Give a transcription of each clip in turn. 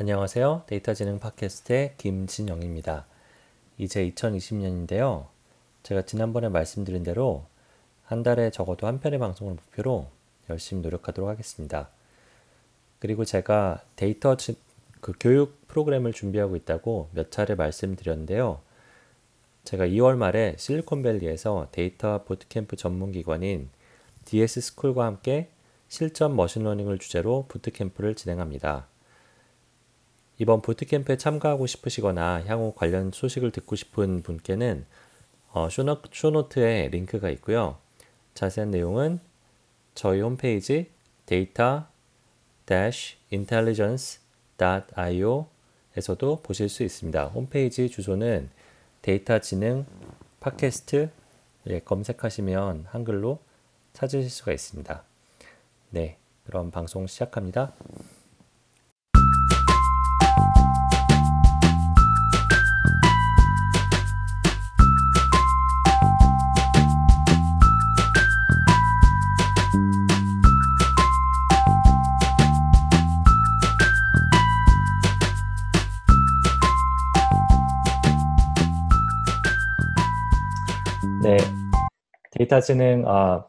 안녕하세요. 데이터지능 팟캐스트의 김진영입니다. 이제 2020년인데요. 제가 지난번에 말씀드린 대로 한 달에 적어도 한 편의 방송을 목표로 열심히 노력하도록 하겠습니다. 그리고 제가 데이터 그 교육 프로그램을 준비하고 있다고 몇 차례 말씀드렸는데요. 제가 2월 말에 실리콘밸리에서 데이터 보트캠프 전문 기관인 DS 스쿨과 함께 실전 machine learning을 주제로 bootcamp를 진행합니다. 이번 bootcamp에 참가하고 싶으시거나 향후 관련 소식을 듣고 싶은 분께는 어, show no, show note에 링크가 있고요. 자세한 내용은 저희 홈페이지 data-intelligence.io 에서도 보실 수 있습니다. 홈페이지 주소는 데이터 지능 팟캐스트 예, 검색하시면 한글로 찾으실 수가 있습니다. 네, 그럼 방송 시작합니다. 데이터 지능 어,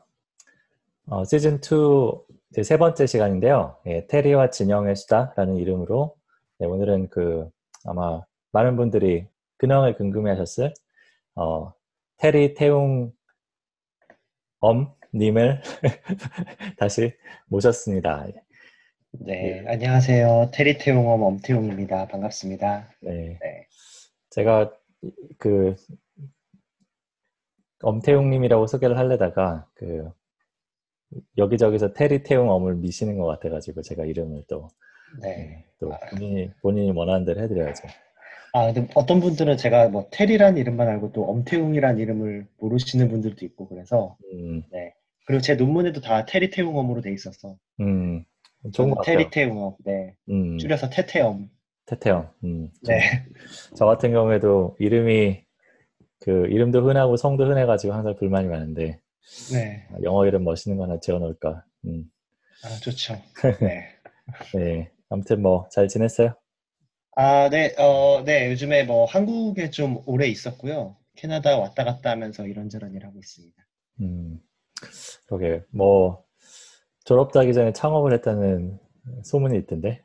어, 시즌 2 세 번째 시간인데요. 예, 테리와 진영의 수다라는 이름으로 네, 오늘은 그 아마 많은 분들이 근황을 궁금해하셨을 어, 테리 태웅 엄님을 다시 모셨습니다. 네, 네, 안녕하세요. 테리 태웅 엄 엄태웅입니다. 반갑습니다. 네. 네. 제가 그 엄태웅님이라고 소개를 하려다가 그 여기저기서 테리태웅 엄을 미시는 것 같아가지고 제가 이름을 또, 네. 네. 또 본인이 본인이 원하는 대로 해드려야죠. 아 근데 어떤 분들은 제가 뭐 테리란 이름만 알고 또 엄태웅이란 이름을 모르시는 분들도 있고 그래서 음. 네 그리고 제 논문에도 다 테리태웅엄으로 돼 있어서 음 좋은 것 테리태웅엄 네 음. 줄여서 테태엄 테태엄 음. 네. 저 같은 경우에도 이름이 그 이름도 흔하고 성도 흔해가지고 항상 불만이 많은데 네. 영어 이름 멋있는 거 하나 지어놓을까. 음. 아 좋죠. 네. 네. 아무튼 뭐 잘 지냈어요? 아, 네, 어, 네. 요즘에 뭐 한국에 좀 오래 있었고요. 캐나다 왔다 갔다 하면서 이런저런 일 하고 있습니다. 음, 그러게. 뭐 졸업하기 전에 창업을 했다는 소문이 있던데.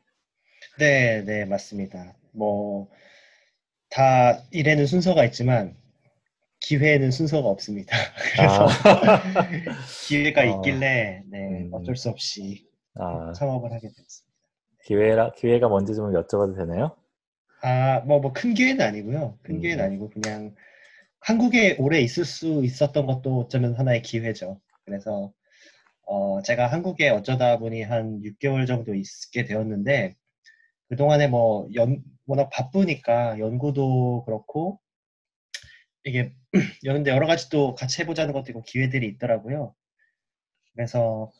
네, 네, 맞습니다. 뭐 다 일에는 순서가 있지만 기회에는 순서가 없습니다. 그래서 아. 기회가 어. 있길래 네, 음. 어쩔 수 없이 아. 창업을 하게 됐습니다. 기회라 기회가 뭔지 좀 여쭤봐도 되나요? 아, 뭐 뭐 큰 기회는 아니고요. 큰 음. 기회는 아니고 그냥 한국에 오래 있을 수 있었던 것도 어쩌면 하나의 기회죠. 그래서 어, 제가 한국에 어쩌다 보니 한 6개월 정도 있게 되었는데 그 동안에 뭐 연, 워낙 바쁘니까 연구도 그렇고 이게 근데 여러 가지 또 같이 해보자는 것도 있고 기회들이 있더라고요. 그래서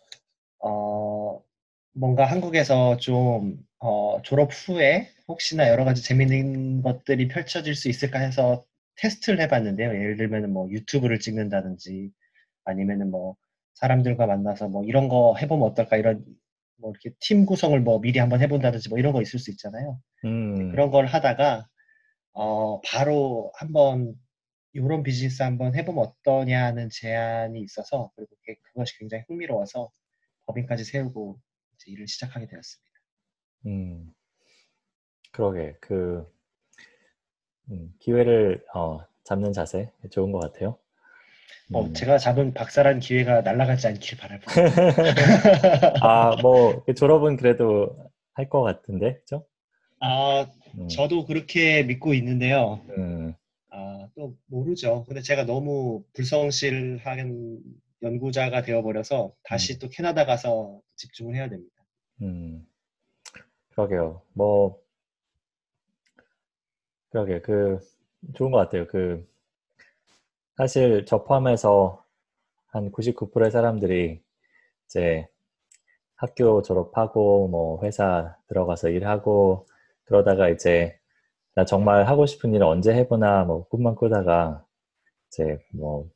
어 뭔가 한국에서 좀 어, 졸업 후에 혹시나 여러 가지 재밌는 것들이 펼쳐질 수 있을까 해서 테스트를 해봤는데요. 예를 들면 뭐 유튜브를 찍는다든지 아니면은 뭐 사람들과 만나서 뭐 이런 거 해보면 어떨까 이런 뭐 이렇게 팀 구성을 뭐 미리 한번 해본다든지 뭐 이런 거 있을 수 있잖아요. 음. 그런 걸 하다가 어 바로 한번 이런 비즈니스 한번 해보면 어떠냐는 제안이 있어서 그리고 그것이 굉장히 흥미로워서 법인까지 세우고 일을 시작하게 되었습니다. 음, 그러게 그 음, 기회를 어, 잡는 자세 좋은 것 같아요. 어, 음. 제가 잡은 박사란 기회가 날아가지 않길 뿐. 아, 뭐 졸업은 그래도 할 것 같은데, 그죠? 아, 음. 저도 그렇게 믿고 있는데요. 음. 아, 또 모르죠. 근데 제가 너무 불성실한 연구자가 되어버려서 다시 음. 또 캐나다 가서 집중을 해야 됩니다. 음, 그러게요. 뭐, 그러게, 그, 좋은 것 같아요. 그, 사실 저 포함해서 한 99%의 사람들이 이제 학교 졸업하고 뭐 회사 들어가서 일하고 그러다가 이제 나 정말 하고 싶은 일을 언제 해보나 뭐 꿈만 꾸다가 이제 뭐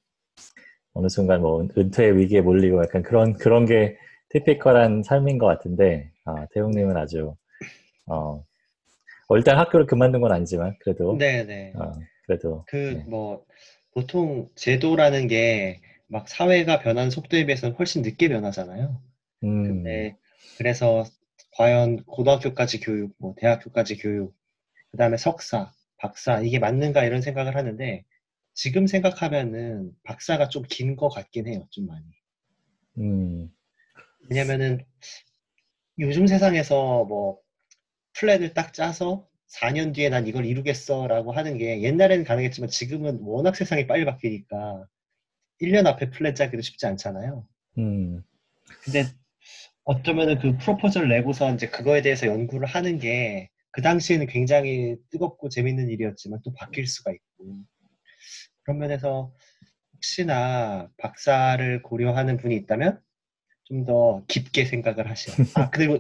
어느 순간 뭐 은퇴의 위기에 몰리고 약간 그런 그런 게 티피컬한 삶인 것 같은데 아, 태웅님은 아주 어, 뭐 일단 학교를 그만둔 건 아니지만 그래도 네네. 어, 그래도 그 네. 뭐 보통 제도라는 게 막 사회가 변하는 속도에 비해서는 훨씬 늦게 변하잖아요. 음, 근데 그래서 과연 고등학교까지 교육, 뭐 대학교까지 교육, 그 다음에 석사, 박사 이게 맞는가 이런 생각을 하는데 지금 생각하면은 박사가 좀긴거 같긴 해요, 좀 많이. 음, 왜냐면은 요즘 세상에서 뭐 플랜을 딱 짜서 4년 뒤에 난 이걸 이루겠어라고 하는 게 옛날에는 가능했지만 지금은 워낙 세상이 빨리 바뀌니까 1년 앞에 플랜 짜기도 쉽지 않잖아요. 음, 근데 어쩌면은 그 proposal을 내고서 이제 그거에 대해서 연구를 하는 게 그 당시에는 굉장히 뜨겁고 재밌는 일이었지만 또 바뀔 수가 있고 그런 면에서 혹시나 박사를 고려하는 분이 있다면 좀 더 깊게 생각을 하시라. 아 그리고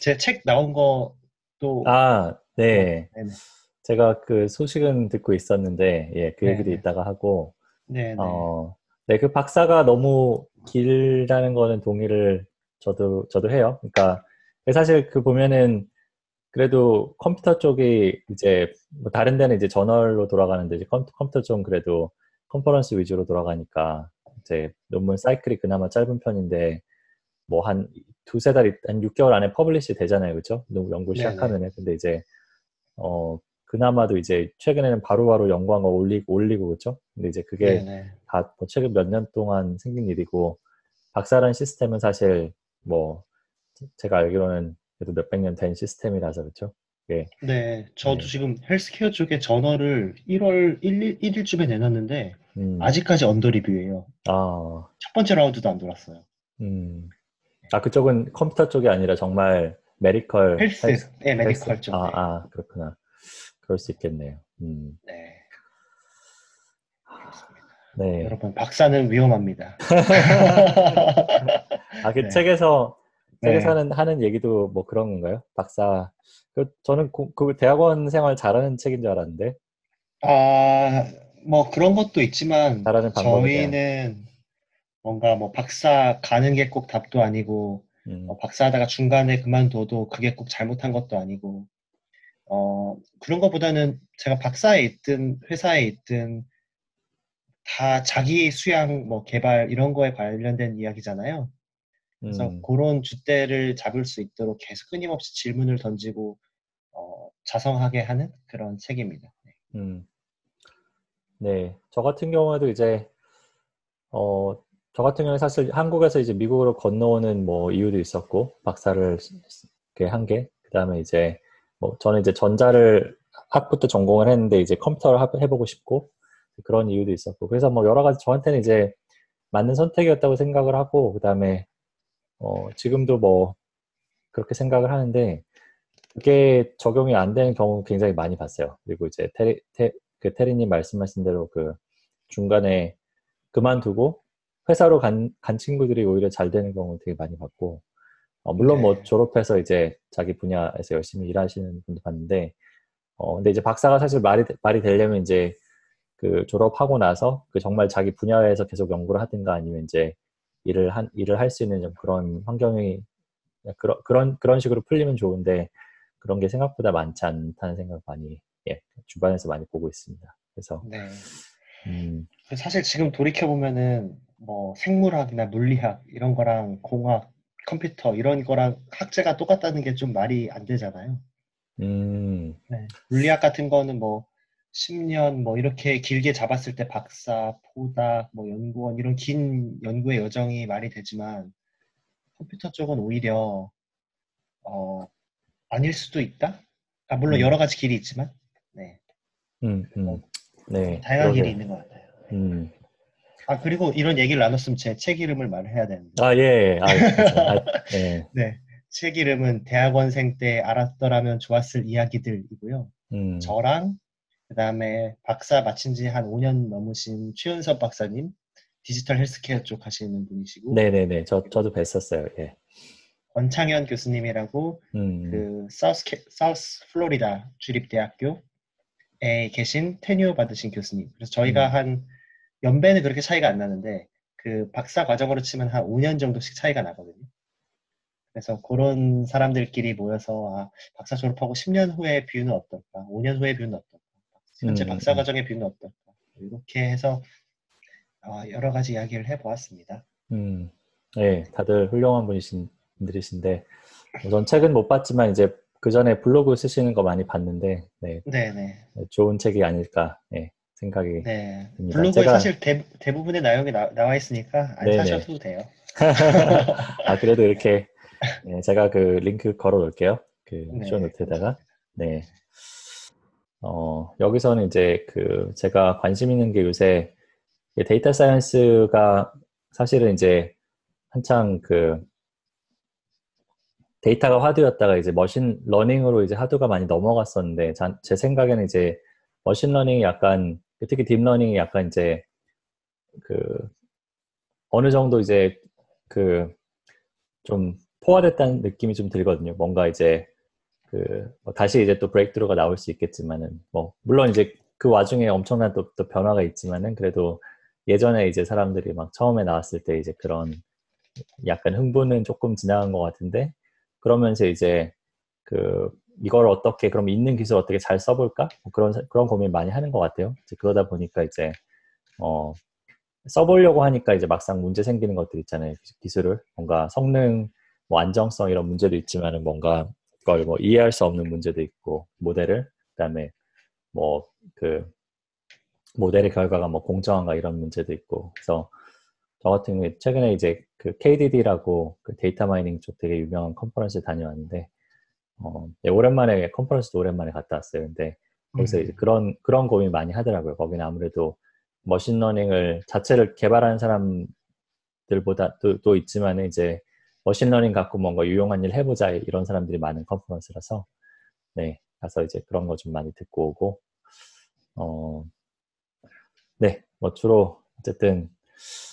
제 책 나온 것도 아, 네. 네네. 제가 그 소식은 듣고 있었는데, 예, 그 얘기도. 이따가 하고, 네네. 어, 네, 그 박사가 너무 길다는 거는 동의를 저도, 저도 해요. 그러니까, 사실 그 보면은, 그래도 컴퓨터 쪽이 이제, 뭐 다른 데는 이제 저널로 돌아가는데, 이제 컴, 컴퓨터 쪽은 그래도 컨퍼런스 위주로 돌아가니까, 이제 논문 사이클이 그나마 짧은 편인데, 뭐 한 두세 달, 있- 한 6개월 안에 publish 되잖아요. 그죠? 연구 네네. 시작하면 은. 근데 이제, 어, 그나마도 이제 최근에는 바로바로 연구한 거 올리고, 올리고, 그죠? 근데 이제 그게 네네. 다뭐 최근 몇 년 동안 생긴 일이고, 박사라는 시스템은 사실 뭐, 제가 알기로는 그래도 몇백 년 된 시스템이라서, 그죠? 예. 네, 저도 네. 지금 헬스케어 쪽에 저널을 1월 1일, 1일쯤에 내놨는데 음, 아직까지 under review예요. 아, 첫 번째 라운드도 안 돌았어요. 음. 아, 그쪽은 컴퓨터 쪽이 아니라 정말 medical health, health- 네, medical health? 쪽. 아, 네. 아, 그렇구나. 그럴 수 있겠네요. 음, 네. 그렇습니다. 네. 여러분, 박사는 위험합니다. 아, 그 네. 책에서, 네. 책에서 하는, 하는 얘기도 뭐 그런 건가요? 박사. 그, 저는 그, 그 대학원 생활 잘하는 책인 줄 알았는데, 아, 뭐 그런 것도 있지만 방법에 대한. 저희는 뭔가 뭐 박사 가는 게 꼭 답도 아니고 음, 어, 박사하다가 중간에 그만둬도 그게 꼭 잘못한 것도 아니고 어, 그런 것보다는 제가 박사에 있든 회사에 있든 다 자기 수양 뭐 개발 이런 거에 관련된 이야기잖아요. 그래서 음, 그런 줏대를 잡을 수 있도록 계속 끊임없이 질문을 던지고 어, 자성하게 하는 그런 책입니다. 네. 음. 네. 저 같은 경우에도 이제, 어, 저 같은 경우에 사실 한국에서 이제 미국으로 건너오는 뭐 이유도 있었고, 박사를 이렇게 한 게, 그 다음에 이제, 뭐, 저는 이제 전자를 학부 때 전공을 했는데, 이제 컴퓨터를 하- 해보고 싶고, 그런 이유도 있었고, 그래서 뭐 여러 가지 저한테는 이제 맞는 선택이었다고 생각을 하고, 그 다음에, 어, 지금도 뭐, 그렇게 생각을 하는데, 그게 적용이 안 되는 경우 굉장히 많이 봤어요. 그리고 이제 테리, 테, 그 테리님 말씀하신 대로 그 중간에 그만두고 회사로 간, 간 친구들이 오히려 잘 되는 경우 되게 많이 봤고, 어, 물론 뭐 네. 졸업해서 이제 자기 분야에서 열심히 일하시는 분도 봤는데, 어, 근데 이제 박사가 사실 말이, 되- 말이 되려면 이제 그 졸업하고 나서 그 정말 자기 분야에서 계속 연구를 하든가 아니면 이제 일을 한, 일을 할 수 있는 좀 그런 환경이 그런, 그런, 그런 식으로 풀리면 좋은데 그런 게 생각보다 많지 않다는 생각 많이, 예, 주변에서 많이 보고 있습니다. 그래서, 네. 음, 그 사실 지금 돌이켜 보면은 뭐 생물학이나 물리학 이런 거랑 공학, 컴퓨터 이런 거랑 학제가 똑같다는 게 좀 말이 안 되잖아요. 음, 네. 물리학 같은 거는 뭐 10년 뭐 이렇게 길게 잡았을 때 박사, 포닥, 뭐 연구원 이런 긴 연구의 여정이 말이 되지만 컴퓨터 쪽은 오히려 어 아닐 수도 있다. 아, 물론 음. 여러 가지 길이 있지만 네. 음, 음, 네. 다양한 길이 그러게요. 있는 것 같아요. 음. 아 그리고 이런 얘기를 나눴으면 제 책 이름을 말해야 되는데. 아, 예, 예. 아, 진짜. 아, 예. 네. 책 이름은 대학원생 때 알았더라면 좋았을 이야기들이고요. 음, 저랑 그 다음에 박사 마친 지 한 5년 넘으신 최은섭 박사님 디지털 헬스케어 쪽 하시는 분이시고 네네네. 저, 저도 뵀었어요. 예. 권창현 교수님이라고 음, 그 사우스, 캐- 사우스 플로리다 주립대학교에 계신 테뉴어 받으신 교수님. 그래서 저희가 음. 한 연배는 그렇게 차이가 안 나는데 그 박사 과정으로 치면 한 5년 정도씩 차이가 나거든요. 그래서 그런 사람들끼리 모여서 아, 박사 졸업하고 10년 후의 뷰는 어떨까? 5년 후의 뷰는 어떨까? 현재 음, 박사 음. 과정의 뷰는 어떨까? 이렇게 해서 어, 여러 가지 이야기를 해보았습니다. 음, 네, 다들 훌륭한 분이신 분들이신데, 전 책은 못 봤지만 이제 그 전에 블로그 쓰시는 거 많이 봤는데, 네, 네네. 좋은 책이 아닐까, 네, 생각이. 네. 됩니다. 블로그에 제가- 사실 대, 대부분의 내용이 나, 나와 있으니까 안 네네. 사셔도 돼요. 아, 그래도 이렇게, 네, 제가 그 링크 걸어 놓을게요. 그 네, show note에다가. 네. 어, 여기서는 이제 그 제가 관심 있는 게 요새 이 data science가 사실은 이제 한창 그 데이터가 화두였다가 이제 machine learning으로 이제 화두가 많이 넘어갔었는데 자- 제 생각에는 이제 machine learning이 약간 특히 deep learning이 약간 이제 그 어느 정도 이제 그 좀 포화됐다는 느낌이 좀 들거든요. 뭔가 이제 그 뭐 다시 이제 또 breakthrough가 나올 수 있겠지만은 뭐 물론 이제 그 와중에 엄청난 또, 또 변화가 있지만은 그래도 예전에 이제 사람들이 막 처음에 나왔을 때 이제 그런 약간 흥분은 조금 지나간 것 같은데 그러면서 이제 그 이걸 어떻게 그럼 있는 기술 을 어떻게 잘 써볼까 뭐 그런 그런 고민 많이 하는 것 같아요. 그러다 보니까 이제 어 써보려고 하니까 이제 막상 문제 생기는 것들 있잖아요. 기술을 뭔가 성능, 뭐 안정성 이런 문제도 있지만은 뭔가 그 걸 뭐 이해할 수 없는 문제도 있고 모델을 그다음에 뭐 그 모델의 결과가 뭐 공정한가 이런 문제도 있고 그래서 저 같은 경우에 최근에 이제 그 KDD라고 그 data mining 쪽 되게 유명한 컨퍼런스 다녀왔는데 어 네, 오랜만에 컨퍼런스도 오랜만에 갔다 왔어요. 근데 거기서 음. 이제 그런 그런 고민 많이 하더라고요. 거기는 아무래도 machine learning을 자체를 개발하는 사람들보다 또, 또 있지만은 이제 machine learning 갖고 뭔가 유용한 일 해보자 이런 사람들이 많은 컨퍼런스라서 네 가서 이제 그런 거 좀 많이 듣고 오고 어 네뭐 주로 어쨌든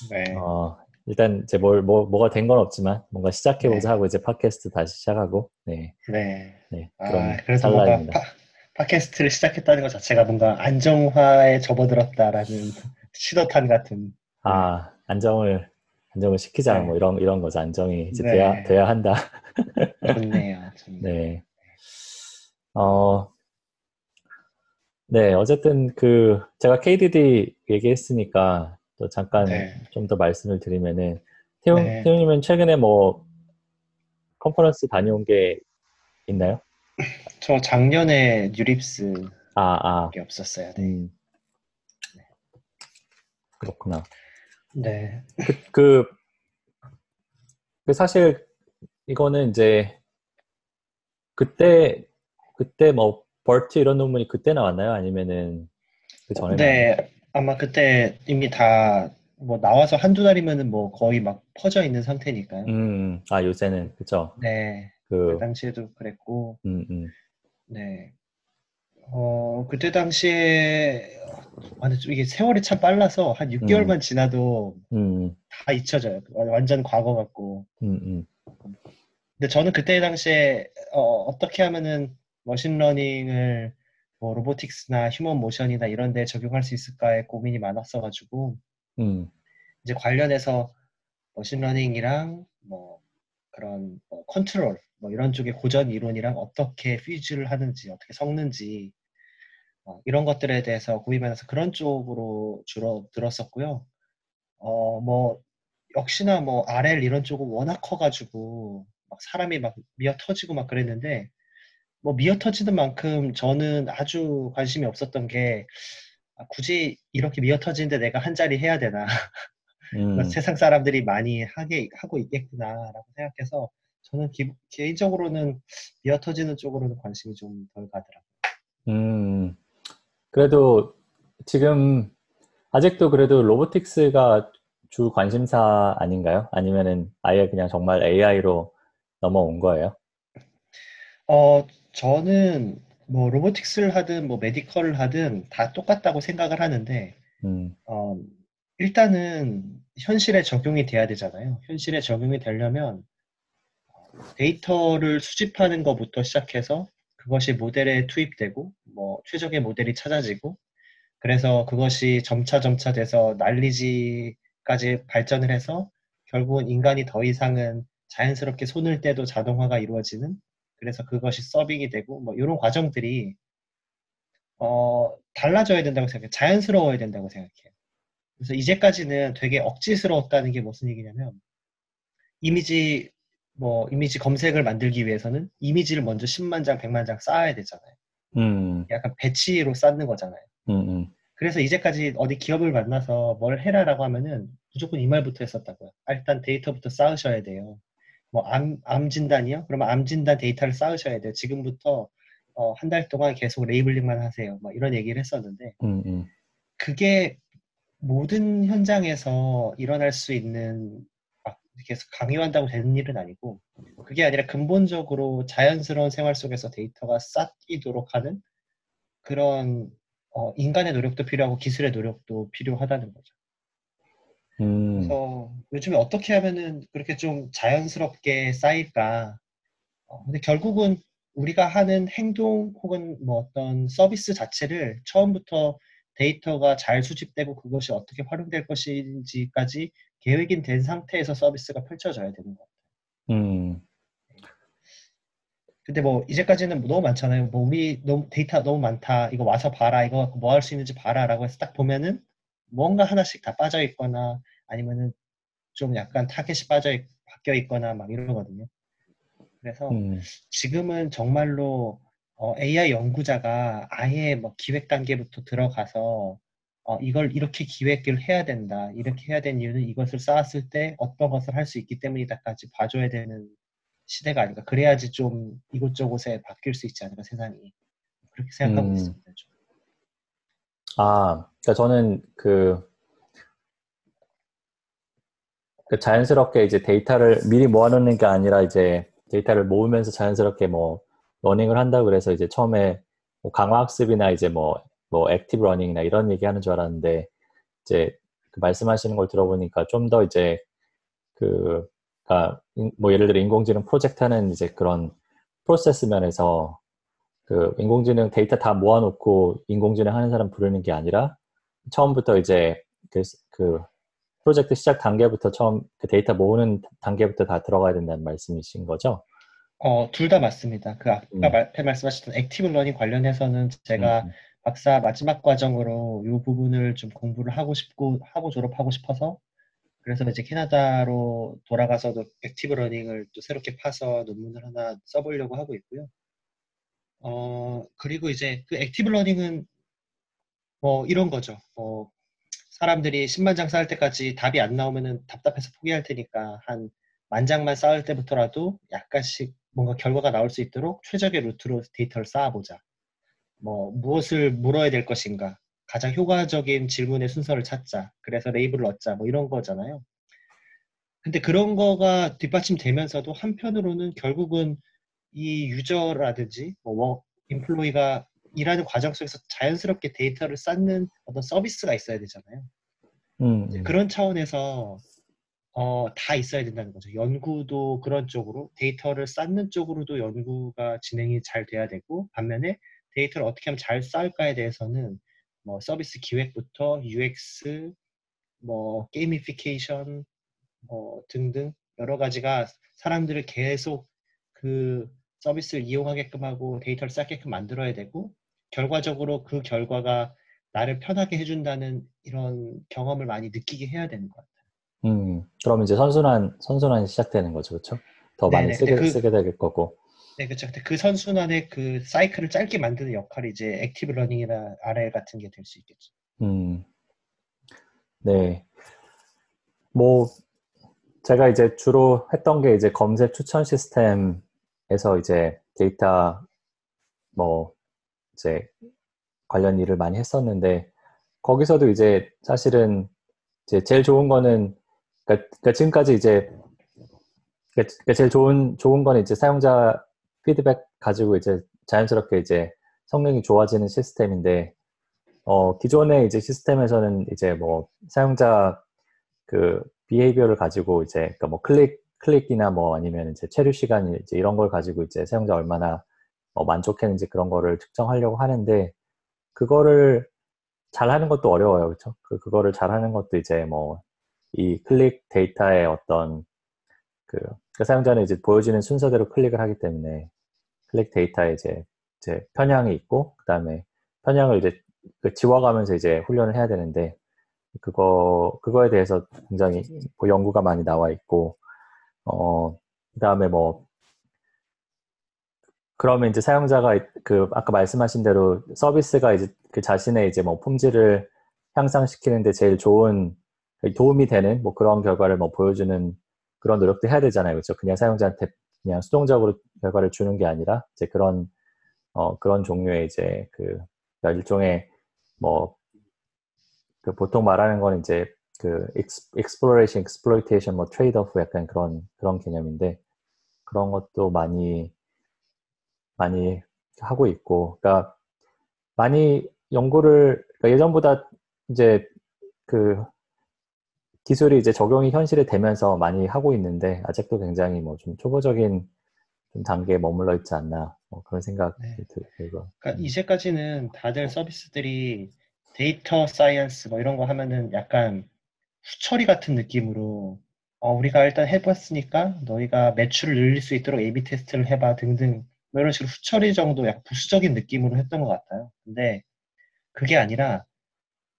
네. 어 일단 이제 뭘 뭐, 뭐가 된 건 없지만 뭔가 시작해보자 네. 하고 이제 팟캐스트 다시 시작하고 네, 네. 네 아, 그런 그래서 뭔가 찰나입니다. 파, 팟캐스트를 시작했다는 것 자체가 뭔가 안정화에 접어들었다라는 신호탄 같은. 아 안정을 안정을 시키자 네. 뭐 이런 이런 거죠 안정이 이제 네. 돼야 돼야 한다 좋네요. 좋네요. 네. 어, 네, 어쨌든 그, 제가 KDD 얘기했으니까 또 잠깐 네. 좀더 말씀을 드리면은, 태용, 네. 태용님은 최근에 뭐, 컨퍼런스 다녀온 게 있나요? 저 작년에 뉴립스밖에 아, 아, 없었어요. 네. 음. 그렇구나. 네. 그, 그 사실 이거는 이제, 그때, 그때 뭐, 버트 이런 논문이 그때 나왔나요? 아니면은 그 전에 나왔나요? 네, 아마 그때 이미 다 뭐 나와서 한두 달이면은 뭐 거의 막 퍼져 있는 상태니까요. 음, 아, 요새는, 그쵸. 네. 그 그, 당시에도 그랬고, 음, 음, 네. 어, 그때 당시에, 아, 근데 좀 이게 세월이 참 빨라서 한 6개월만 지나도 음, 다 잊혀져요. 완전 과거 같고. 음, 음, 근데 저는 그때 당시에, 어떻게 하면은 machine learning을 뭐 robotics나 human motion이나 이런 데 적용할 수 있을까에 고민이 많았어가지고, 음, 이제 관련해서 machine learning이랑 뭐 그런 뭐 컨트롤 뭐 이런 쪽의 고전 이론이랑 어떻게 fuse를 하는지 어떻게 섞는지 어, 이런 것들에 대해서 고민하면서 그런 쪽으로 주로 들었었고요. 어 뭐 역시나 뭐 RL 이런 쪽은 워낙 커가지고 막 사람이 막 미어 터지고 막 그랬는데 뭐 미어 터지는 만큼 저는 아주 관심이 없었던 게 아, 굳이 이렇게 미어 터지는데 내가 한 자리 해야 되나 음, 세상 사람들이 많이 하게 하고 있겠구나라고 생각해서 저는 기- 개인적으로는 미어 터지는 쪽으로는 관심이 좀 덜 가더라고요. 음. 그래도 지금 아직도 그래도 로보틱스가 주 관심사 아닌가요? 아니면은 아예 그냥 정말 AI로 넘어온 거예요? 어, 저는 뭐 로보틱스를 하든 뭐 메디컬을 하든 다 똑같다고 생각을 하는데 음, 어, 일단은 현실에 적용이 돼야 되잖아요. 현실에 적용이 되려면 데이터를 수집하는 것부터 시작해서 그것이 모델에 투입되고 뭐 최적의 모델이 찾아지고 그래서 그것이 점차 점차 돼서 난리지까지 발전을 해서 결국은 인간이 더 이상은 자연스럽게 손을 떼도 자동화가 이루어지는 그래서 그것이 서빙이 되고 뭐 이런 과정들이 어, 달라져야 된다고 생각해요. 자연스러워야 된다고 생각해요. 그래서 이제까지는 되게 억지스러웠다는 게 무슨 얘기냐면 이미지 뭐 이미지 검색을 만들기 위해서는 이미지를 먼저 10만 장, 100만 장 쌓아야 되잖아요. 음, 약간 배치로 쌓는 거잖아요. 음, 음, 그래서 이제까지 어디 기업을 만나서 뭘 해라라고 하면은 무조건 이 말부터 했었다고요. 아, 일단 데이터부터 쌓으셔야 돼요. 뭐 암, 암 진단이요? 그러면 암 진단 데이터를 쌓으셔야 돼요. 지금부터 어, 한 달 동안 계속 labeling만 하세요. 막 이런 얘기를 했었는데 음, 음, 그게 모든 현장에서 일어날 수 있는 막 계속 강요한다고 되는 일은 아니고 그게 아니라 근본적으로 자연스러운 생활 속에서 데이터가 쌓이도록 하는 그런 어, 인간의 노력도 필요하고 기술의 노력도 필요하다는 거죠. 음, 그래서 요즘에 어떻게 하면은 그렇게 좀 자연스럽게 쌓일까? 어, 근데 결국은 우리가 하는 행동 혹은 뭐 어떤 서비스 자체를 처음부터 데이터가 잘 수집되고 그것이 어떻게 활용될 것인지까지 계획이 된 상태에서 서비스가 펼쳐져야 되는 것 같아요. 음, 근데 뭐 이제까지는 너무 많잖아요. 뭐 우리 너무 데이터 너무 많다. 이거 와서 봐라. 이거 뭐 할 수 있는지 봐라라고 해서 딱 보면은 뭔가 하나씩 다 빠져 있거나 아니면은 좀 약간 타겟이 빠져 있, 바뀌어 있거나 막 이러거든요. 그래서 음, 지금은 정말로 어, AI 연구자가 아예 뭐 기획 단계부터 들어가서 어, 이걸 이렇게 기획을 해야 된다. 이렇게 해야 되는 이유는 이것을 쌓았을 때 어떤 것을 할 수 있기 때문이다까지 봐줘야 되는 시대가 아닌가. 그래야지 좀 이곳저곳에 바뀔 수 있지 않을까 세상이. 그렇게 생각하고 음. 있습니다. 좀. 아, 그러니까 저는 그, 그 자연스럽게 이제 데이터를 미리 모아놓는 게 아니라 이제 데이터를 모으면서 자연스럽게 뭐 learning을 한다 그래서 이제 처음에 뭐 강화 학습이나 이제 뭐, 뭐 active learning이나 이런 얘기 하는 줄 알았는데 이제 그 말씀하시는 걸 들어보니까 좀 더 이제 그, 그러니까 인- 뭐 예를 들어 인공지능 프로젝트 하는 이제 그런 프로세스 면에서 그 인공지능 데이터 다 모아놓고 인공지능 하는 사람 부르는 게 아니라 처음부터 이제 그, 그 프로젝트 시작 단계부터 처음 그 데이터 모으는 단계부터 다 들어가야 된다는 말씀이신 거죠? 어, 둘 다 맞습니다. 그 아까 음. 말- 말씀하셨던 액티브 러닝 관련해서는 제가 음, 박사 마지막 과정으로 이 부분을 좀 공부를 하고 싶고 하고 졸업하고 싶어서 그래서 이제 캐나다로 돌아가서도 active learning을 또 새롭게 파서 논문을 하나 써보려고 하고 있고요. 어, 그리고 이제 그 active learning은 뭐 이런 거죠. 뭐 사람들이 10만 장 쌓을 때까지 답이 안 나오면은 답답해서 포기할 테니까 한 만 장만 쌓을 때부터라도 약간씩 뭔가 결과가 나올 수 있도록 최적의 루트로 데이터를 쌓아보자. 뭐 무엇을 물어야 될 것인가? 가장 효과적인 질문의 순서를 찾자. 그래서 레이블을 얻자. 뭐 이런 거잖아요. 근데 그런 거가 뒷받침되면서도 한편으로는 결국은 이 유저라든지 뭐 인플로이가 일하는 과정 속에서 자연스럽게 데이터를 쌓는 어떤 서비스가 있어야 되잖아요. 음, 음, 그런 차원에서 어, 다 있어야 된다는 거죠. 연구도 그런 쪽으로, 데이터를 쌓는 쪽으로도 연구가 진행이 잘 돼야 되고, 반면에 데이터를 어떻게 하면 잘 쌓을까에 대해서는 뭐 서비스 기획부터 UX, 뭐 게이미피케이션, 뭐 등등 여러 가지가 사람들을 계속 그 서비스를 이용하게끔 하고 데이터를 쌓게끔 만들어야 되고, 결과적으로 그 결과가 나를 편하게 해준다는 이런 경험을 많이 느끼게 해야 되는 것 같아요. 음. 그럼 이제 선순환, 선순환이 시작되는 거죠, 그렇죠? 더 많이 네네. 쓰게, 그- 쓰게 될 거고. 네, 그렇죠. 그 선순환의 그 사이클을 짧게 만드는 역할이 이제 active learning이나 RL 같은 게 될 수 있겠죠. 음, 네. 뭐, 제가 이제 주로 했던 게 이제 검색 추천 시스템에서 이제 데이터, 뭐, 이제 관련 일을 많이 했었는데, 거기서도 이제 사실은 이제 제일 좋은 거는, 그러니까, 그러니까 지금까지 이제, 그러니까 그러니까 제일 좋은, 좋은 거는 이제 사용자 피드백 가지고 이제 자연스럽게 이제 성능이 좋아지는 시스템인데, 어, 기존의 이제 시스템에서는 이제 뭐 사용자 그 비헤이비어를 가지고 이제 그러니까 뭐 클릭 클릭이나 뭐 아니면 이제 체류 시간 이제 이런 걸 가지고 이제 사용자 얼마나 뭐 만족했는지 그런 거를 측정하려고 하는데 그거를 잘 하는 것도 어려워요. 그렇죠? 그 그거를 잘 하는 것도 이제 뭐 이 클릭 데이터의 어떤 그 그 사용자는 이제 보여지는 순서대로 클릭을 하기 때문에 클릭 데이터에 이제 이제 편향이 있고 그 다음에 편향을 이제 그 지워가면서 이제 훈련을 해야 되는데 그거 그거에 대해서 굉장히 뭐 연구가 많이 나와 있고 어 그다음에 뭐 그러면 이제 사용자가 그 아까 말씀하신 대로 서비스가 이제 그 자신의 이제 뭐 품질을 향상시키는데 제일 좋은 도움이 되는 뭐 그런 결과를 뭐 보여주는 그런 노력도 해야 되잖아요. 그렇죠? 그냥 사용자한테 그냥 수동적으로 결과를 주는 게 아니라 이제 그런 어 그런 종류의 이제 그 일종의 뭐 그 보통 말하는 건 이제 그 exploration, exploitation, 뭐 trade off 약간 그런 그런 개념인데 그런 것도 많이 많이 하고 있고, 그러니까 많이 연구를 그러니까 예전보다 이제 그 기술이 이제 적용이 현실이 되면서 많이 하고 있는데 아직도 굉장히 뭐 좀 초보적인 좀 단계에 머물러 있지 않나 뭐 그런 생각이 네. 들고. 그러니까 이제까지는 다들 서비스들이 data science 뭐 이런 거 하면은 약간 후처리 같은 느낌으로 어, 우리가 일단 해봤으니까 너희가 매출을 늘릴 수 있도록 A/B 테스트를 해봐 등등 뭐 이런 식으로 후처리 정도 약간 부수적인 느낌으로 했던 것 같아요. 근데 그게 아니라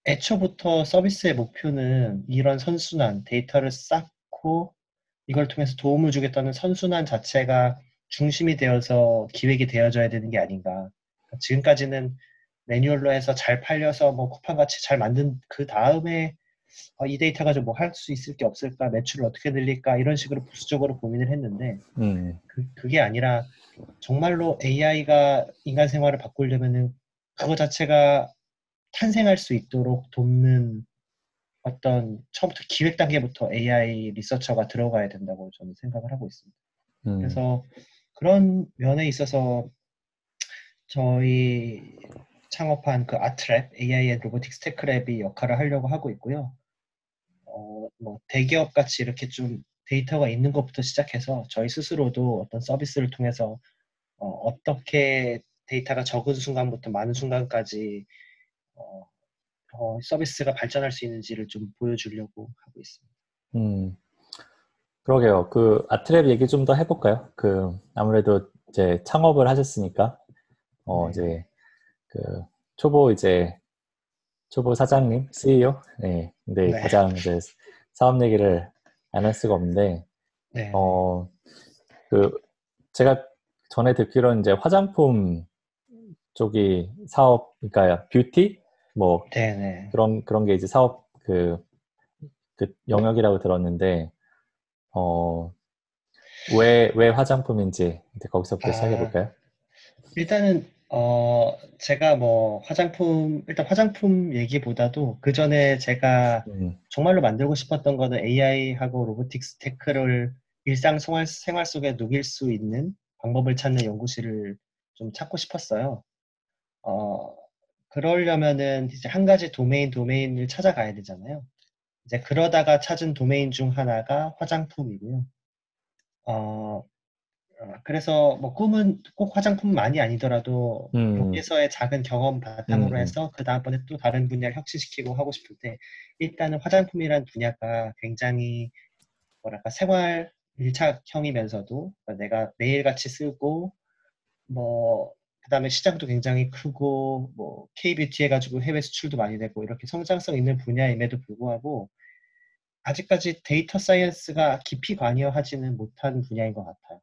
애초부터 서비스의 목표는 이런 선순환, 데이터를 쌓고 이걸 통해서 도움을 주겠다는 선순환 자체가 중심이 되어서 기획이 되어져야 되는 게 아닌가. 지금까지는 매뉴얼로 해서 잘 팔려서 뭐 쿠팡 같이 잘 만든 그 다음에 어, 이 데이터 가지고 뭐 할 수 있을 게 없을까, 매출을 어떻게 늘릴까 이런 식으로 부수적으로 고민을 했는데 음. 그, 그게 아니라 정말로 AI가 인간 생활을 바꾸려면은 그거 자체가 탄생할 수 있도록 돕는 어떤 처음부터 기획 단계부터 AI 리서처가 들어가야 된다고 저는 생각을 하고 있습니다. 음. 그래서 그런 면에 있어서 저희 창업한 그 아트랩, AI 앤 로보틱스 테크랩이 역할을 하려고 하고 있고요. 어, 뭐 대기업 같이 이렇게 좀 데이터가 있는 것부터 시작해서 저희 스스로도 어떤 서비스를 통해서 어떻게 데이터가 적은 순간부터 많은 순간까지 어, 어, 서비스가 발전할 수 있는지를 좀 보여주려고 하고 있습니다. 음, 그러게요. 그 아트랩 얘기 좀 더 해볼까요? 그 아무래도 이제 창업을 하셨으니까 어 네. 이제 그 초보 이제 초보 사장님 CEO 네 근데 네. 가장 이제 사업 얘기를 안 할 수가 없는데 네. 어그 제가 전에 듣기로는 이제 화장품 쪽이 사업 그러니까 뷰티 뭐 네네. 그런 그런 게 이제 사업 그, 그 영역이라고 들었는데 어 왜왜 왜 화장품인지 이제 거기서부터 아, 시작해 볼까요? 일단은 어 제가 뭐 화장품 일단 화장품 얘기보다도 그 전에 제가 음. 정말로 만들고 싶었던 거는 AI하고 로보틱스 테크를 일상 생활, 생활 속에 녹일 수 있는 방법을 찾는 연구실을 좀 찾고 싶었어요. 어, 그러려면은 이제 한 가지 도메인 도메인을 찾아가야 되잖아요. 이제 그러다가 찾은 도메인 중 하나가 화장품이고요. 어, 어 그래서 뭐 꿈은 꼭 화장품만이 아니더라도 음. 여기서의 작은 경험 바탕으로 음. 해서 그 다음번에 또 다른 분야를 혁신시키고 하고 싶을 때 일단은 화장품이란 분야가 굉장히 뭐랄까 생활 밀착형이면서도 내가 매일같이 쓰고 뭐 그다음에 시장도 굉장히 크고 뭐 K-뷰티 해가지고 해외 수출도 많이 되고 이렇게 성장성 있는 분야임에도 불구하고 아직까지 data science가 깊이 관여하지는 못한 분야인 것 같아요.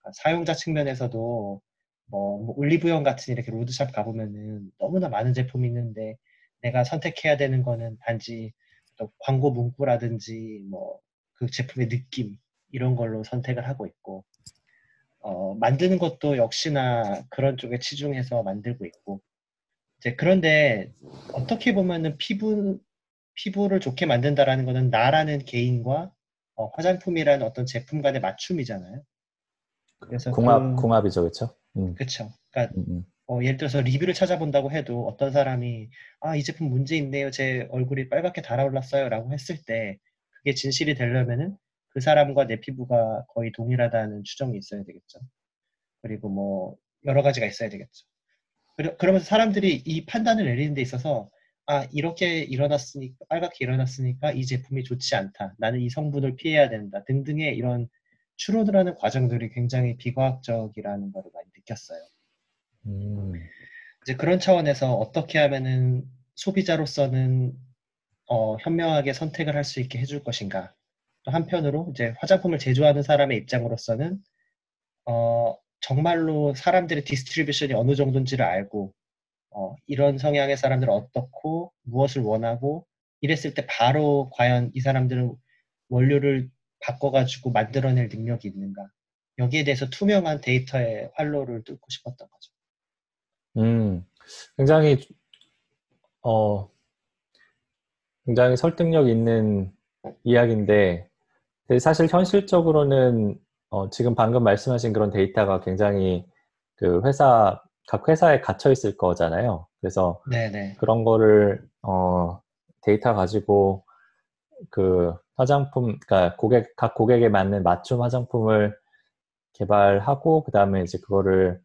그러니까 사용자 측면에서도 뭐, 뭐 올리브영 같은 이렇게 로드샵 가보면은 너무나 많은 제품이 있는데 내가 선택해야 되는 거는 단지 광고 문구라든지 뭐 그 제품의 느낌 이런 걸로 선택을 하고 있고 어, 만드는 것도 역시나 그런 쪽에 치중해서 만들고 있고 이제 그런데 어떻게 보면은 피부 피부를 좋게 만든다라는 것은 나라는 개인과 어, 화장품이라는 어떤 제품 간의 맞춤이잖아요. 그래서 궁합 그, 궁합이죠, 그렇죠? 음. 그렇죠. 그러니까 음, 음. 어, 예를 들어서 리뷰를 찾아본다고 해도 어떤 사람이 아 이 제품 문제 있네요, 제 얼굴이 빨갛게 달아올랐어요라고 했을 때 그게 진실이 되려면은 그 사람과 내 피부가 거의 동일하다는 추정이 있어야 되겠죠. 그리고 뭐 여러 가지가 있어야 되겠죠. 그러면서 사람들이 이 판단을 내리는 데 있어서 아 이렇게 일어났으니까 빨갛게 일어났으니까 이 제품이 좋지 않다. 나는 이 성분을 피해야 된다. 등등의 이런 추론을 과정들이 굉장히 비과학적이라는 걸 많이 느꼈어요. 음. 이제 그런 차원에서 어떻게 하면은 소비자로서는 어, 현명하게 선택을 할 수 있게 해줄 것인가. 또 한편으로 이제 화장품을 제조하는 사람의 입장으로서는 어, 정말로 사람들의 distribution이 어느 정도인지를 알고 어, 이런 성향의 사람들은 어떻고 무엇을 원하고 이랬을 때 바로 과연 이 사람들은 원료를 바꿔가지고 만들어낼 능력이 있는가 여기에 대해서 투명한 데이터의 활로를 뚫고 싶었던 거죠. 음, 굉장히 어 굉장히 설득력 있는 이야기인데 사실 현실적으로는 어, 지금 방금 말씀하신 그런 데이터가 굉장히 그 회사 각 회사에 갇혀 있을 거잖아요. 그래서 네네. 그런 거를 어, 데이터 가지고 그 화장품, 그러니까 고객 각 고객에 맞는 맞춤 화장품을 개발하고 그 다음에 이제 그거를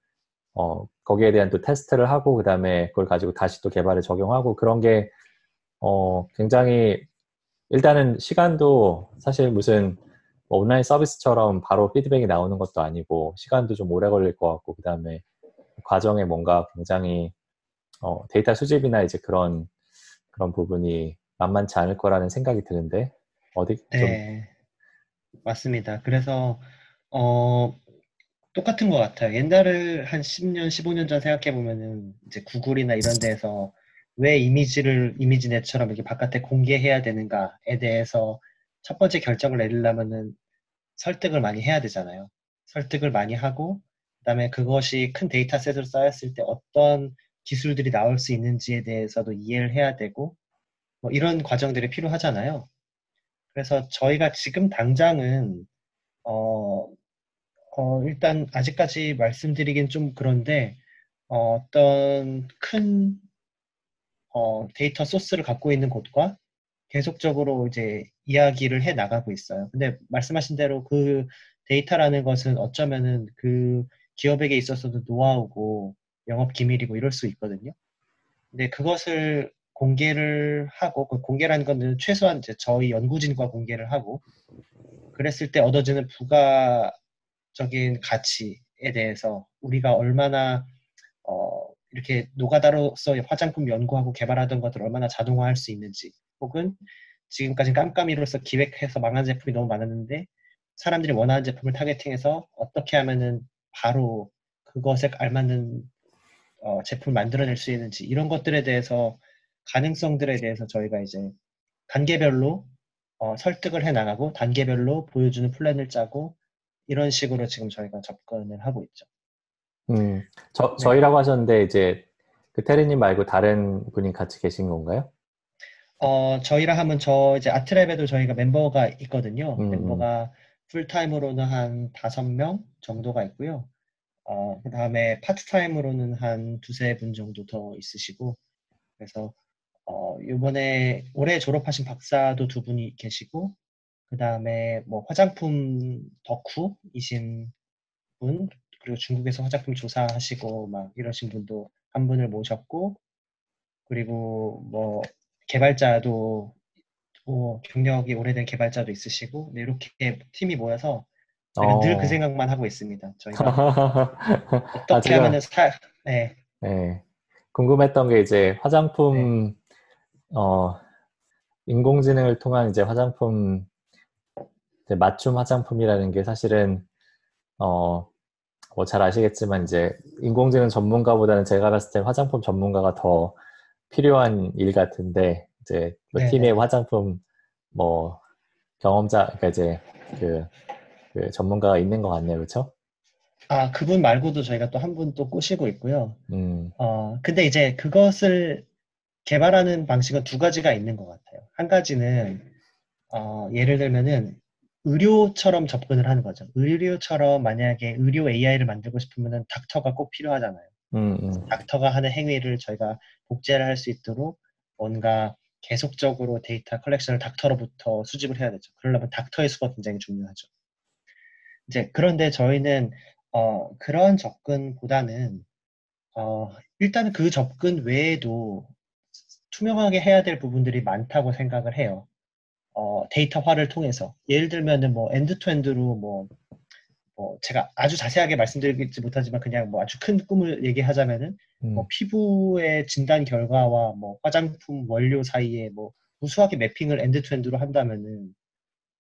어, 거기에 대한 또 테스트를 하고 그 다음에 그걸 가지고 다시 또 개발에 적용하고 그런 게 어, 굉장히 일단은 시간도 사실 무슨 뭐 온라인 서비스처럼 바로 피드백이 나오는 것도 아니고 시간도 좀 오래 걸릴 것 같고 그 다음에 과정에 뭔가 굉장히 어, 데이터 수집이나 이제 그런 그런 부분이 만만치 않을 거라는 생각이 드는데 어디 좀 네, 맞습니다. 그래서 어, 똑같은 것 같아요. 옛날을 한 10년, 15년 전 생각해 보면은 이제 구글이나 이런 데에서 왜 이미지를 이미지넷처럼 이렇게 바깥에 공개해야 되는가에 대해서 첫 번째 결정을 내리려면은 설득을 많이 해야 되잖아요. 설득을 많이 하고 그다음에 그것이 큰 데이터셋으로 쌓였을 때 어떤 기술들이 나올 수 있는지에 대해서도 이해를 해야 되고 뭐 이런 과정들이 필요하잖아요. 그래서 저희가 지금 당장은 어, 어, 일단 아직까지 말씀드리긴 좀 그런데 어떤 큰 어, data source를 갖고 있는 곳과 계속적으로 이제 이야기를 해 나가고 있어요. 근데 말씀하신 대로 그 데이터라는 것은 어쩌면은 그 기업에게 있어서도 노하우고 영업 기밀이고 이럴 수 있거든요. 근데 그것을 공개를 하고 그 공개라는 것은 최소한 이제 저희 연구진과 공개를 하고 그랬을 때 얻어지는 부가적인 가치에 대해서 우리가 얼마나 어, 이렇게 노가다로서 화장품 연구하고 개발하던 것들 얼마나 자동화할 수 있는지 혹은 지금까지 깜깜이로서 기획해서 망한 제품이 너무 많았는데 사람들이 원하는 제품을 타겟팅해서 어떻게 하면은 바로 그것에 알맞는 어, 제품을 만들어낼 수 있는지 이런 것들에 대해서 가능성들에 대해서 저희가 이제 단계별로 어, 설득을 해 나가고 단계별로 보여주는 플랜을 짜고 이런 식으로 지금 저희가 접근을 하고 있죠. 음, 저, 네. 저희라고 하셨는데 이제 그 테리님 말고 다른 분이 같이 계신 건가요? 어, 저희라 하면 저 이제 아트랩에도 저희가 멤버가 있거든요. 음, 음. 멤버가 풀타임으로는 한 다섯 명 정도가 있고요. 어, 그 다음에 파트타임으로는 한 두세 분 정도 더 있으시고, 그래서, 어, 요번에 올해 졸업하신 박사도 두 분이 계시고, 그 다음에 뭐 화장품 덕후이신 분, 그리고 중국에서 화장품 조사하시고 막 이러신 분도 한 분을 모셨고, 그리고 뭐 개발자도 뭐 경력이 오래된 개발자도 있으시고 네, 이렇게 팀이 모여서 저희가 늘그 어. 생각만 하고 있습니다. 저희가 아, 어떻게 제가 하면은 사, 네, 네, 궁금했던 게 이제 네, 화장품 어, 인공지능을 통한 이제 화장품 이제 맞춤 화장품이라는 게 사실은 어, 뭐 잘 아시겠지만 이제 인공지능 전문가보다는 제가 봤을 때 화장품 전문가가 더 필요한 일 같은데 이제 뭐 네, 네. 화장품 뭐 경험자 그러니까 이제 그, 그 전문가가 있는 것 같네요, 그렇죠? 아, 그분 말고도 저희가 또 한 분 또 꼬시고 있고요. 음, 어, 근데 이제 그것을 개발하는 방식은 두 가지가 있는 것 같아요. 한 가지는 어, 예를 들면은 의료처럼 접근을 하는 거죠. 의료처럼 만약에 의료 AI를 만들고 싶으면은 닥터가 꼭 필요하잖아요. 음, 음. 닥터가 하는 행위를 저희가 복제를 할 수 있도록 뭔가 계속적으로 data collection을 닥터로부터 수집을 해야 되죠. 그러려면 닥터의 수가 굉장히 중요하죠. 이제 그런데 저희는 어, 그런 접근보다는 어, 일단은 그 접근 외에도 투명하게 해야 될 부분들이 많다고 생각을 해요. 어, 데이터화를 통해서. 예를 들면은 뭐 end-to-end로 뭐, 뭐 제가 아주 자세하게 말씀드리지 못하지만 그냥 뭐 아주 큰 꿈을 얘기하자면은 음, 뭐 피부의 진단 결과와 뭐 화장품 원료 사이에 뭐 우수하게 mapping을 end-to-end로 한다면은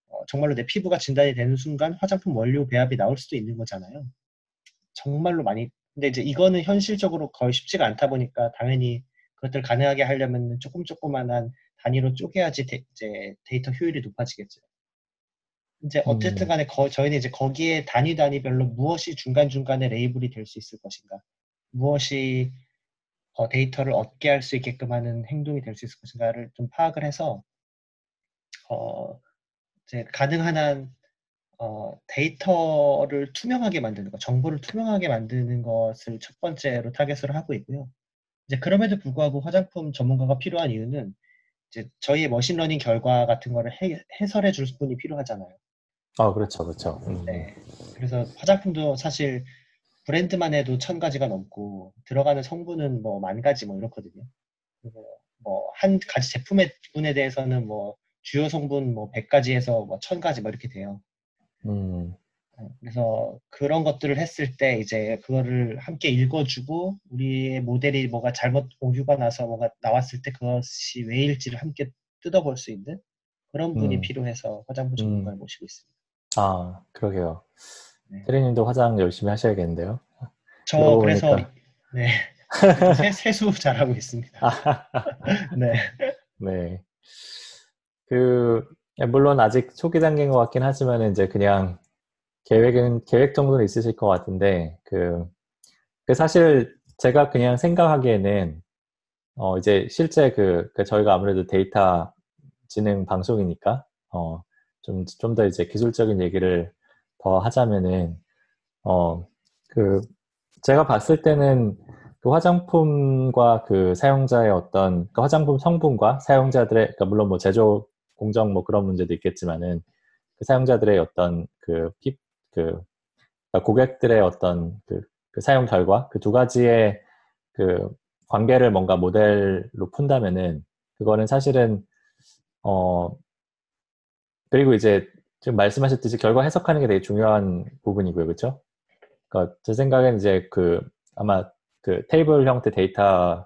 어, 정말로 내 피부가 진단이 되는 순간 화장품 원료 배합이 나올 수도 있는 거잖아요. 정말로 많이. 근데 이제 이거는 현실적으로 거의 쉽지가 않다 보니까 당연히 그것들 가능하게 하려면 조금 조그만한 단위로 쪼개야지 데, 이제 데이터 효율이 높아지겠죠. 이제 어쨌든 음. 간에 거- 저희는 이제 거기에 단위 단위별로 무엇이 중간중간에 레이블이 될 수 있을 것인가, 무엇이 어, 데이터를 얻게 할 수 있게끔 하는 행동이 될 수 있을 것인가를 좀 파악을 해서 어, 이제 가능한 한 어, 데이터를 투명하게 만드는 것, 정보를 투명하게 만드는 것을 첫 번째로 타겟으로 하고 있고요. 이제 그럼에도 불구하고 화장품 전문가가 필요한 이유는 이제 저희의 machine learning 결과 같은 거를 해, 해설해 줄 분이 필요하잖아요. 아, 그렇죠, 그렇죠. 음, 네. 그래서 화장품도 사실 브랜드만 해도 천 가지가 넘고 들어가는 성분은 뭐 만 가지 뭐 이렇거든요. 뭐 한 가지 제품의 분에 대해서는 뭐 주요 성분 뭐 100가지에서 뭐 1000가지 뭐 이렇게 돼요. 음, 어, 그래서 그런 것들을 했을 때 이제 그거를 함께 읽어주고 우리의 모델이 뭐가 잘못 오류가 나서 뭐가 나왔을 때 그것이 왜일지를 함께 뜯어볼 수 있는 그런 분이 음. 필요해서 화장품 전문가를 모시고 있습니다. 아, 그러게요. 네. 테리님도 화장 열심히 하셔야겠는데요. 저 그래서 보니까. 네 세, 세수 잘하고 있습니다. 아, 네. 네. 그, 물론 아직 초기 단계인 것 같긴 하지만, 이제 그냥 계획은, 계획 정도는 있으실 것 같은데, 그, 그 사실 제가 그냥 생각하기에는, 어, 이제 실제 그, 그 저희가 아무래도 데이터 지능 방송이니까, 어, 좀, 좀 더 이제 기술적인 얘기를 더 하자면은, 어, 그, 제가 봤을 때는 그 화장품과 그 사용자의 어떤, 그 화장품 성분과 사용자들의, 그러니까 물론 뭐 제조 공정 뭐 그런 문제도 있겠지만은, 그 사용자들의 어떤 그 피, 그, 그러니까 고객들의 어떤 그, 그 사용 결과, 그 두 가지의 그 관계를 뭔가 모델로 푼다면은, 그거는 사실은, 어, 그리고 이제 지금 말씀하셨듯이 결과 해석하는 게 되게 중요한 부분이고요. 그렇죠? 그러니까 제 생각엔 이제 그 아마 그 테이블 형태 데이터로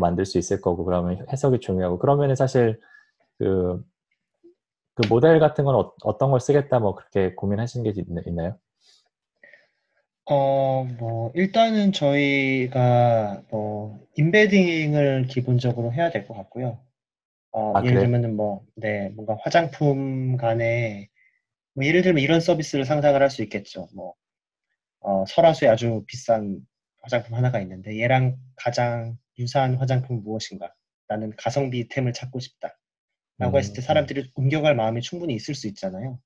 만들 수 있을 거고 그러면 해석이 중요하고 그러면은 사실 그, 그 모델 같은 건 어, 떤걸 쓰겠다 뭐 그렇게 고민하시는 게 있, 있나요? 어, 뭐, 일단은 저희가, 뭐, 인베딩을 기본적으로 해야 될 것 같고요. 어, 아, 예를 그래요? 들면은 뭐, 네, 뭔가 화장품 간에, 뭐, 예를 들면 이런 서비스를 상상을 할 수 있겠죠. 뭐, 어, 설화수에 아주 비싼 화장품 하나가 있는데, 얘랑 가장 유사한 화장품 무엇인가? 나는 가성비 템을 찾고 싶다. 라고 했을 때 음, 사람들이 옮겨갈 마음이 충분히 있을 수 있잖아요.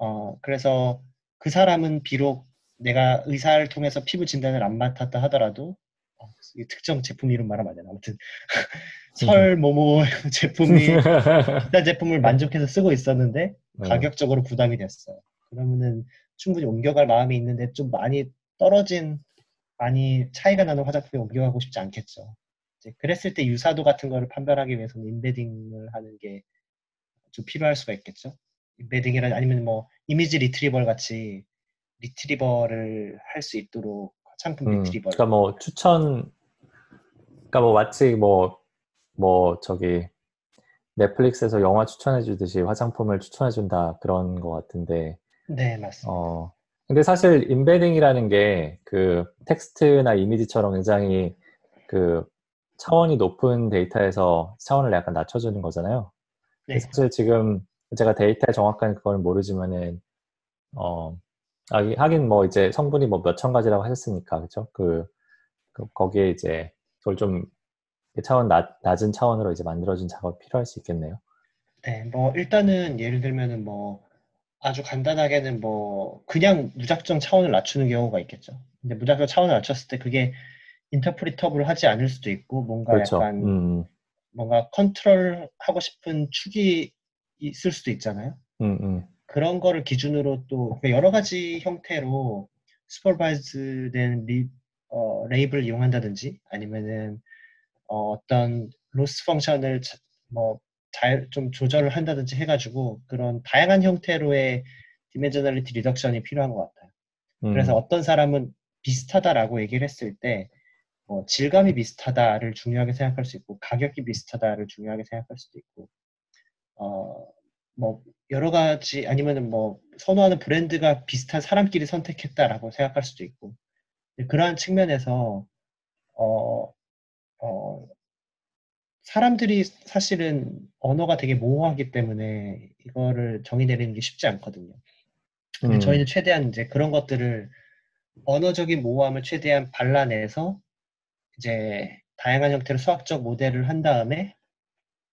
어, 그래서 그 사람은 비록 내가 의사를 통해서 피부 진단을 안 맡았다 하더라도 어, 이 특정 제품 이름 말하면 안 되나 아무튼 설 모모 제품이 비싼 제품을 만족해서 쓰고 있었는데 네. 가격적으로 부담이 됐어요. 그러면은 충분히 옮겨갈 마음이 있는데 좀 많이 떨어진 많이 차이가 나는 화장품에 옮겨가고 싶지 않겠죠. 그랬을 때 유사도 같은 거를 판별하기 위해서는 embedding을 하는 게 좀 필요할 수가 있겠죠. embedding이라 아니면 뭐 image retrieval 같이 retrieval을 할 수 있도록 화장품 음, retrieval. 그러니까 뭐 추천, 그러니까 뭐 마치 뭐, 뭐 저기 넷플릭스에서 영화 추천해 주듯이 화장품을 추천해 준다 그런 것 같은데, 네, 맞습니다. 어, 근데 사실 embedding이라는 게 그 텍스트나 이미지처럼 굉장히 그 차원이 높은 데이터에서 차원을 약간 낮춰주는 거잖아요. 네, 사실 지금 제가 데이터의 정확한 그걸 모르지만은 어 하긴 뭐 이제 성분이 뭐 몇 천 가지라고 하셨으니까 그죠? 그, 그 거기에 이제 그걸 좀 차원 낮, 낮은 차원으로 이제 만들어준 작업이 필요할 수 있겠네요. 네, 뭐 일단은 예를 들면은 뭐 아주 간단하게는 뭐 그냥 무작정 차원을 낮추는 경우가 있겠죠. 근데 무작정 차원을 낮췄을 때 그게 interpretable 하지 않을 수도 있고 뭔가 그렇죠. 약간 음, 뭔가 컨트롤 하고 싶은 축이 있을 수도 있잖아요. 음, 음, 그런 거를 기준으로 또 그러니까 여러 가지 형태로 supervised된 리, 어, label을 이용한다든지 아니면은 어, 떤 loss function을 자- 뭐잘 좀 조절을 한다든지 해가지고 그런 다양한 형태로의 dimensionality reduction이 필요한 것 같아요. 그래서 음, 어떤 사람은 비슷하다라고 얘기를 했을 때 뭐 질감이 비슷하다를 중요하게 생각할 수 있고 가격이 비슷하다를 중요하게 생각할 수도 있고 어 뭐 여러 가지 아니면은 뭐 선호하는 브랜드가 비슷한 사람끼리 선택했다라고 생각할 수도 있고 그러한 측면에서 어, 어, 사람들이 사실은 언어가 되게 모호하기 때문에 이거를 정의 내리는 게 쉽지 않거든요. 근데 음, 저희는 최대한 이제 그런 것들을 언어적인 모호함을 최대한 발라내서 이제 다양한 형태로 수학적 모델을 한 다음에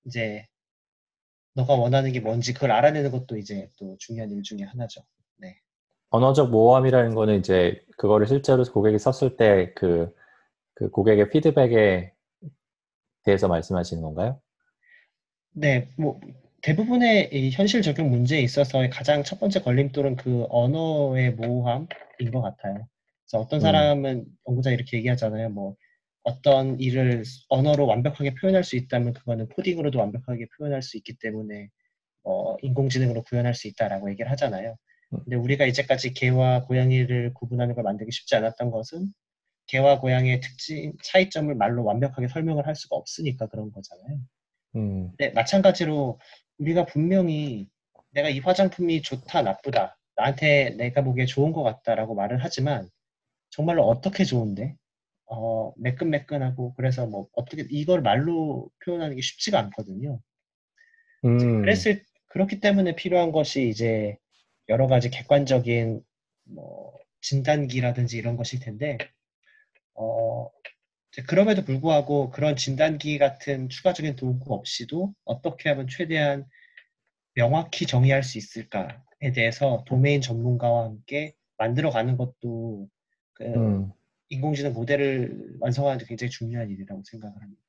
이제 너가 원하는 게 뭔지 그걸 알아내는 것도 이제 또 중요한 일 중에 하나죠. 네. 언어적 모호함이라는 거는 이제 그거를 실제로 고객이 썼을 때 그, 그 고객의 피드백에 대해서 말씀하시는 건가요? 네, 뭐 대부분의 이 현실 적용 문제에 있어서의 가장 첫 번째 걸림돌은 그 언어의 모호함인 것 같아요. 그래서 어떤 음, 사람은 연구자 이렇게 얘기하잖아요. 뭐 어떤 일을 언어로 완벽하게 표현할 수 있다면 그거는 코딩으로도 완벽하게 표현할 수 있기 때문에 어, 인공지능으로 구현할 수 있다라고 얘기를 하잖아요. 음, 근데 우리가 이제까지 개와 고양이를 구분하는 걸 만들기 쉽지 않았던 것은 개와 고양이의 특징, 차이점을 말로 완벽하게 설명을 할 수가 없으니까 그런 거잖아요. 음, 네, 마찬가지로 우리가 분명히 내가 이 화장품이 좋다, 나쁘다, 나한테 내가 보기에 좋은 것 같다라고 말을 하지만 정말로 어떻게 좋은데? 어, 매끈매끈하고 그래서 뭐 어떻게 이걸 말로 표현하는 게 쉽지가 않거든요. 음, 그랬을 그렇기 때문에 필요한 것이 이제 여러 가지 객관적인 뭐 진단기라든지 이런 것일 텐데 어, 그럼에도 불구하고 그런 진단기 같은 추가적인 도구 없이도 어떻게 하면 최대한 명확히 정의할 수 있을까에 대해서 도메인 전문가와 함께 만들어가는 것도 그 음, 인공지능 모델을 완성하는 데 굉장히 중요한 일이라고 생각을 합니다.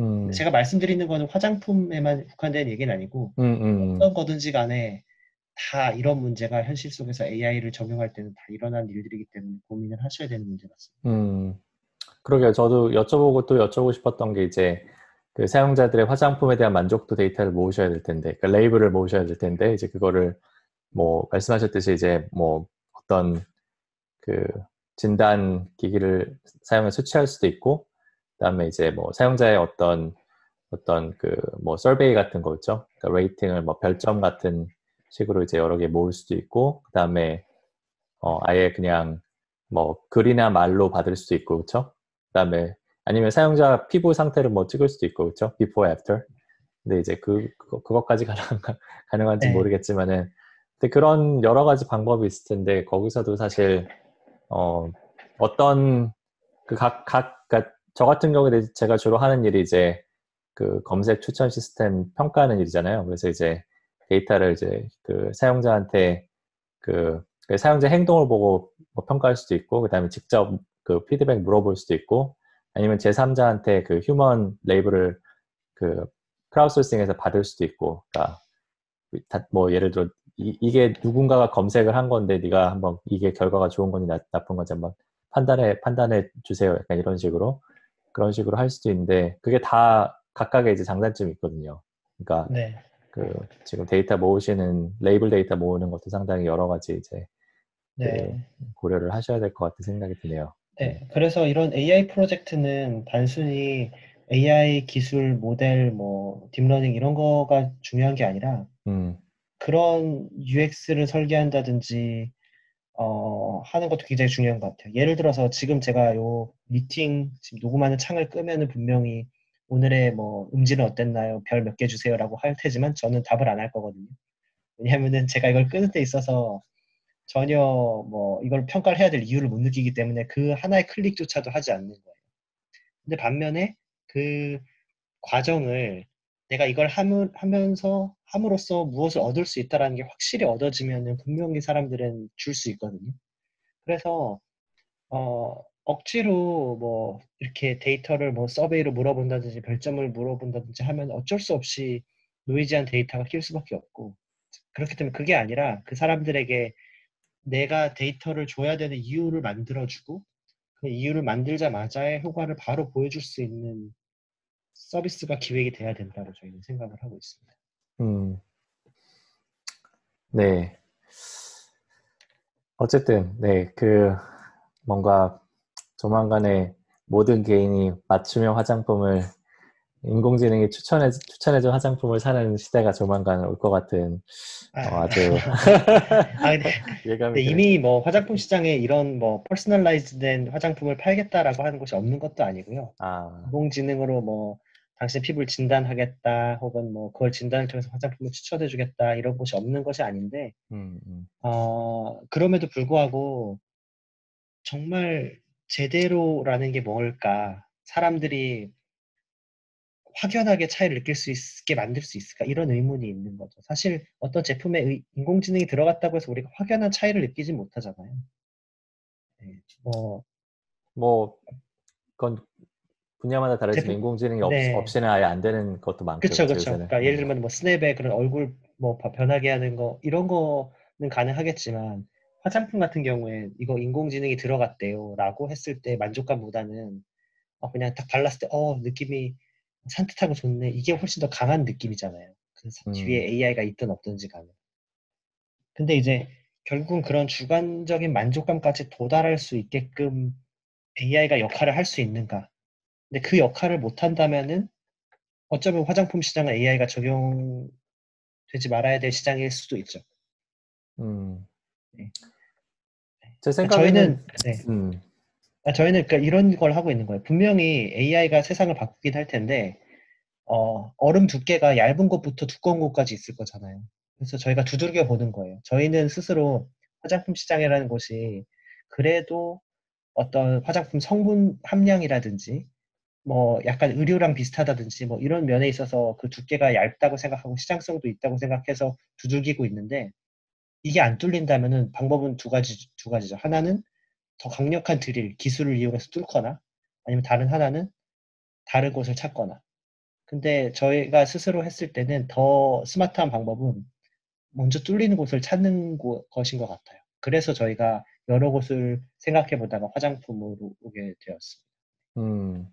음, 제가 말씀드리는 거는 화장품에만 국한된 얘기는 아니고 음, 음, 어떤 거든지 간에 다 이런 문제가 현실 속에서 AI를 적용할 때는 다 일어난 일들이기 때문에 고민을 하셔야 되는 문제 같습니다. 음. 그러게요. 저도 여쭤보고 또 여쭤보고 싶었던 게 이제 그 사용자들의 화장품에 대한 만족도 데이터를 모으셔야 될 텐데, 그 레이블을 모으셔야 될 텐데, 이제 그거를 뭐 말씀하셨듯이 이제 뭐 어떤 그 진단 기기를 사용해 수치할 수도 있고, 그다음에 이제 뭐 사용자의 어떤 어떤 그 뭐 서베이 같은 거 있죠. 그러니까 레이팅을 뭐 별점 같은 식으로 이제 여러 개 모을 수도 있고, 그다음에 어 아예 그냥 뭐 글이나 말로 받을 수도 있고, 그렇죠? 그다음에 아니면 사용자 피부 상태를 뭐 찍을 수도 있고, 그렇죠? before, after. 근데 이제 그 그거, 그것까지 가능 가능한지 네, 모르겠지만은, 근데 그런 여러 가지 방법이 있을 텐데 거기서도 사실 어 어떤 그 각 각 그러니까 저 같은 경우에 제가 주로 하는 일이 이제 그 검색 추천 시스템 평가하는 일이잖아요. 그래서 이제 데이터를 이제 그 사용자한테 그, 그 사용자 행동을 보고 뭐 평가할 수도 있고, 그 다음에 직접 그 피드백 물어볼 수도 있고, 아니면 제3자한테 그 휴먼 레이블을 그 크라우드소싱에서 받을 수도 있고, 그러니까 뭐 예를 들어 이, 게 누군가가 검색을 한 건데 네가 한번 이게 결과가 좋은 건지 나, 나쁜 건지 한번 판단해 판단해 주세요. 약간 이런 식으로 그런 식으로 할 수도 있는데 그게 다 각각의 이제 장단점이 있거든요. 그러니까 네, 그 지금 데이터 모으시는 레이블 데이터 모으는 것도 상당히 여러 가지 이제 그 네. 고려를 하셔야 될 것 같은 생각이 드네요. 네. 네, 그래서 이런 AI 프로젝트는 단순히 AI 기술, 모델, 뭐, 딥러닝 이런 거가 중요한 게 아니라 음, 그런 UX를 설계한다든지, 어, 하는 것도 굉장히 중요한 것 같아요. 예를 들어서 지금 제가 요 미팅, 지금 녹음하는 창을 끄면은 분명히 오늘의 뭐, 음질은 어땠나요? 별 몇 개 주세요라고 할 테지만 저는 답을 안 할 거거든요. 왜냐하면은 제가 이걸 끄는 데 있어서 전혀 뭐 이걸 평가를 해야 될 이유를 못 느끼기 때문에 그 하나의 클릭조차도 하지 않는 거예요. 근데 반면에 그 과정을 내가 이걸 함을, 하면서 함으로써 무엇을 얻을 수 있다라는 게 확실히 얻어지면은 분명히 사람들은 줄 수 있거든요. 그래서 어, 억지로 뭐 이렇게 데이터를 뭐 서베이로 물어본다든지 별점을 물어본다든지 하면 어쩔 수 없이 노이즈한 데이터가 낄 수밖에 없고 그렇기 때문에 그게 아니라 그 사람들에게 내가 데이터를 줘야 되는 이유를 만들어주고 그 이유를 만들자마자의 효과를 바로 보여줄 수 있는 서비스가 기획이 돼야 된다고 저희는 생각을 하고 있습니다. 음. 네. 어쨌든, 네, 그, 뭔가 조만간에 모든 개인이 맞춤형 화장품을 인공지능이 추천해, 추천해준 화장품을 사는 시대가 조만간 올 것 같은 어, 아주 아, 근데, 예감이 근데 이미 뭐 화장품 시장에 이런 뭐 personalized된 화장품을 팔겠다라고 하는 곳이 없는 것도 아니고요. 아, 인공지능으로 뭐 당신 피부를 진단하겠다 혹은 뭐 그걸 진단을 통해서 화장품을 추천해주겠다 이런 곳이 없는 것이 아닌데 음, 음, 어, 그럼에도 불구하고 정말 제대로라는 게 뭘까? 사람들이 확연하게 차이를 느낄 수 있게 만들 수 있을까? 이런 의문이 있는 거죠. 사실 어떤 제품에 의- 인공지능이 들어갔다고 해서 우리가 확연한 차이를 느끼지 못하잖아요. 네, 뭐 뭐, 그건 분야마다 다르지만 인공지능이 없, 네. 없이는 아예 안 되는 것도 많고. 그쵸. 요새는. 그러니까 예를 음. 들면 뭐 스냅의 그런 얼굴 뭐 바- 변하게 하는 거 이런 거는 가능하겠지만 화장품 같은 경우에 이거 인공지능이 들어갔대요라고 했을 때 만족감보다는 어, 그냥 딱 발랐을 때 어 느낌이 산뜻하고 좋네 이게 훨씬 더 강한 느낌이잖아요. 그 사- 음. 뒤에 AI가 있든 없든지 간에. 근데 이제 결국은 그런 주관적인 만족감까지 도달할 수 있게끔 AI가 역할을 할 수 있는가? 근데 그 역할을 못 한다면은 어쩌면 화장품 시장은 AI가 적용되지 말아야 될 시장일 수도 있죠. 음. 네. 제 그러니까 생각에는, 저희는 네. 음, 아, 저희는 그러니까 이런 걸 하고 있는 거예요. 분명히 AI가 세상을 바꾸긴 할 텐데 어, 얼음 두께가 얇은 것부터 두꺼운 것까지 있을 거잖아요. 그래서 저희가 두들겨 보는 거예요. 저희는 스스로 화장품 시장이라는 곳이 그래도 어떤 화장품 성분 함량이라든지 뭐 약간 의류랑 비슷하다든지 뭐 이런 면에 있어서 그 두께가 얇다고 생각하고 시장성도 있다고 생각해서 두들기고 있는데 이게 안 뚫린다면은 방법은 두 가지 두 가지죠. 하나는 더 강력한 드릴 기술을 이용해서 뚫거나 아니면 다른 하나는 다른 곳을 찾거나. 근데 저희가 스스로 했을 때는 더 스마트한 방법은 먼저 뚫리는 곳을 찾는 곳- 것인 것 같아요. 그래서 저희가 여러 곳을 생각해 보다가 화장품으로 오게 되었습니다. 음.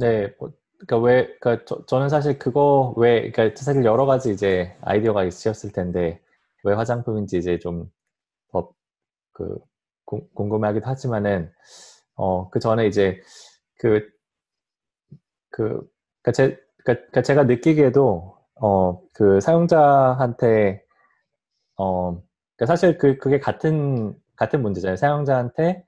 네, 뭐, 그러니까 왜, 그러니까 저, 저는 사실 그거 왜, 그러니까 사실 여러 가지 이제 아이디어가 있으셨을 텐데 왜 화장품인지 이제 좀더그 궁금해하기도 하지만은 어, 그 전에 이제 그, 그, 그러니까 제, 그러니까 그러니까 제가 느끼기에도 어, 그 사용자한테 어, 그러니까 사실 그 그게 같은 같은 문제잖아요. 사용자한테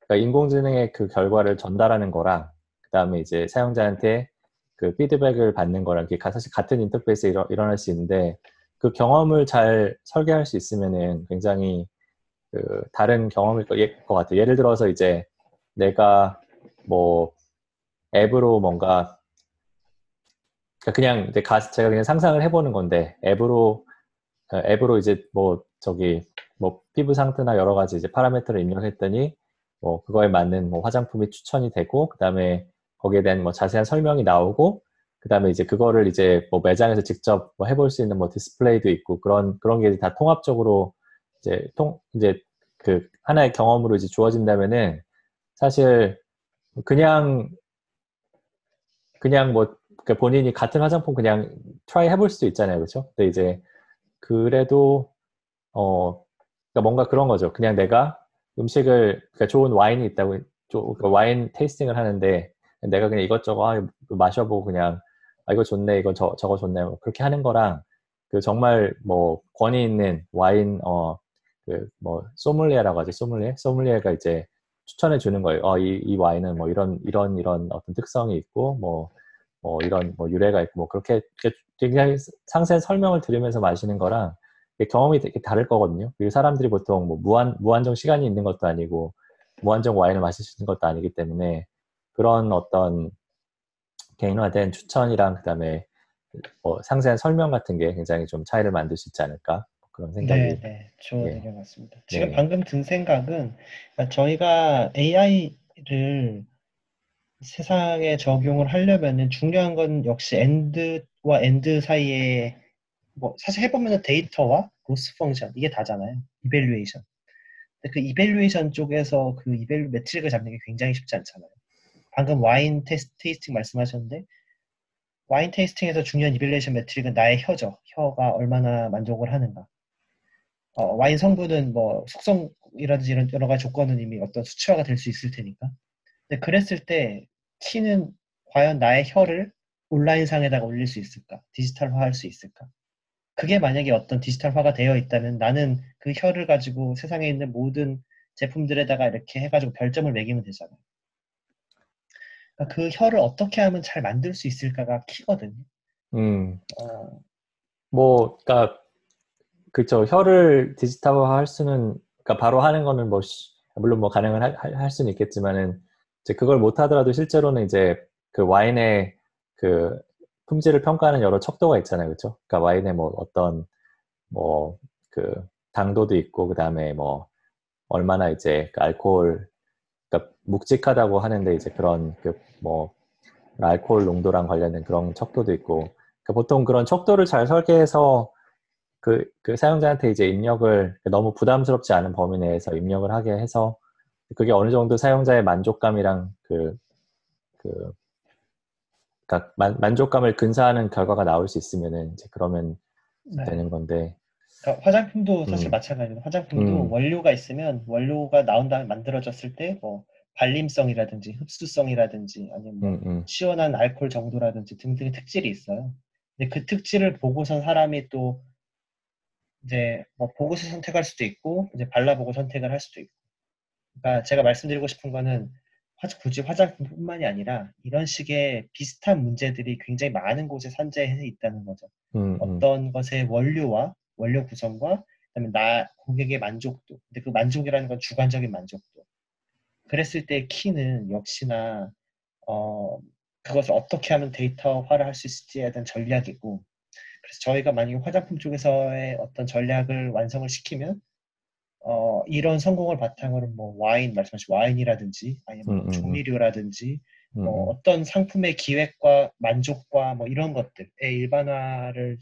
그러니까 인공지능의 그 결과를 전달하는 거랑 그다음에 이제 사용자한테 그 피드백을 받는 거랑 이게 가- 사실 같은 인터페이스에 일어, 일어날 수 있는데 그 경험을 잘 설계할 수 있으면은 굉장히 그 다른 경험일 거- 예- 것 같아요. 예를 들어서 이제 내가 뭐 앱으로 뭔가 그러니까 그냥 이제 가, 제가 그냥 상상을 해보는 건데 앱으로 어, 앱으로 이제 뭐 저기 뭐 피부 상태나 여러 가지 이제 파라미터를 입력했더니 뭐 그거에 맞는 뭐 화장품이 추천이 되고 그다음에 거기에 대한 뭐 자세한 설명이 나오고 그 다음에 이제 그거를 이제 뭐 매장에서 직접 뭐 해볼 수 있는 뭐 디스플레이도 있고 그런 그런 게 다 통합적으로 이제 통 이제 그 하나의 경험으로 이제 주어진다면은 사실 그냥 그냥 뭐 그러니까 본인이 같은 화장품 그냥 try 해볼 수도 있잖아요, 그렇죠? 근데 이제 그래도 어 그러니까 뭔가 그런 거죠. 그냥 내가 음식을 그러니까 좋은 와인이 있다고 조- 그러니까 와인 tasting을 하는데 내가 그냥 이것저것 아, 마셔보고 그냥 아 이거 좋네 이거 저 저거 좋네 뭐 그렇게 하는 거랑 그 정말 뭐 권위 있는 와인 어 그 뭐 소믈리에라고 하지 소믈리에 소믈리에가 이제 추천해 주는 거예요. 어, 이, 이 와인은 뭐 이런 이런 이런 어떤 특성이 있고 뭐뭐 이런 뭐 유래가 있고 뭐 그렇게 굉장히 상세한 설명을 들으면서 마시는 거랑 경험이 되게 다를 거거든요. 그리고 사람들이 보통 뭐 무한 무한정 시간이 있는 것도 아니고 무한정 와인을 마실 수 있는 것도 아니기 때문에 그런 어떤 개인화된 추천이랑 그다음에 뭐 상세한 설명 같은 게 굉장히 좀 차이를 만들 수 있지 않을까 그런 생각이 네, 네, 좋은 예. 의견 같습니다. 지금 네. 방금 든 생각은 그러니까 저희가 AI를 세상에 적용을 하려면은 중요한 건 역시 end와 end 사이에 뭐 사실 해보면 데이터와 loss function 이게 다잖아요. evaluation. 그 evaluation 쪽에서 그 evalu metric을 잡는 게 굉장히 쉽지 않잖아요. 방금 와인 테스트, tasting 말씀하셨는데 와인 tasting에서 중요한 evaluation metric은 나의 혀죠. 혀가 얼마나 만족을 하는가. 어, 와인 성분은 뭐 숙성이라든지 이런 여러 가지 조건은 이미 어떤 수치화가 될 수 있을 테니까. 근데 그랬을 때 key는 과연 나의 혀를 온라인상에다가 올릴 수 있을까? 디지털화할 수 있을까? 그게 만약에 어떤 디지털화가 되어 있다면 나는 그 혀를 가지고 세상에 있는 모든 제품들에다가 이렇게 해가지고 별점을 매기면 되잖아요. 그러니까 그 혀를 어떻게 하면 잘 만들 수 있을까가 키거든요. 음, 어, 뭐, 그러니까 그쵸. 혀를 디지털화 할 수는, 그러니까 바로 하는 거는 뭐, 시- 물론 뭐 가능은 할, 할- 할 수는 있겠지만은, 이제 그걸 못 하더라도 실제로는 이제 그 와인의 그 품질을 평가하는 여러 척도가 있잖아요. 그쵸? 그러니까 와인의 뭐 어떤 뭐 그 당도도 있고, 그 다음에 뭐 얼마나 이제 그 알코올, 묵직하다고 하는데 이제 그런 그 뭐 알코올 농도랑 관련된 그런 척도도 있고, 그러니까 보통 그런 척도를 잘 설계해서 그, 그 사용자한테 이제 입력을 너무 부담스럽지 않은 범위 내에서 입력을 하게 해서 그게 어느 정도 사용자의 만족감이랑 그, 그, 그러니까 만, 만족감을 근사하는 결과가 나올 수 있으면은 이제 그러면 네. 되는 건데, 그러니까 화장품도 사실 음. 마찬가지로 화장품도 음. 원료가 있으면 원료가 나온 다음에 만들어졌을 때 뭐 발림성이라든지 흡수성이라든지 아니면 뭐 음, 음, 시원한 알코올 정도라든지 등등의 특질이 있어요. 근데 그 특질을 보고선 사람이 또 이제 뭐 보고서 선택할 수도 있고 이제 발라보고 선택을 할 수도 있고. 그러니까 제가 말씀드리고 싶은 거는 화- 굳이 화장품뿐만이 아니라 이런 식의 비슷한 문제들이 굉장히 많은 곳에 산재해 있다는 거죠. 음, 음, 어떤 것의 원료와 원료 구성과 그다음에 나 고객의 만족도. 근데 그 만족이라는 건 주관적인 만족도. 그랬을 때 키는 역시나 어 그것을 어떻게 하면 데이터화를 할 수 있을지에 대한 전략이고 그래서 저희가 만약에 화장품 쪽에서의 어떤 전략을 완성을 시키면 어 이런 성공을 바탕으로 뭐 와인 말씀하신 와인이라든지 아니면 뭐 음, 음, 음. 조미료라든지 음, 뭐 음. 어떤 상품의 기획과 만족과 뭐 이런 것들의 일반화를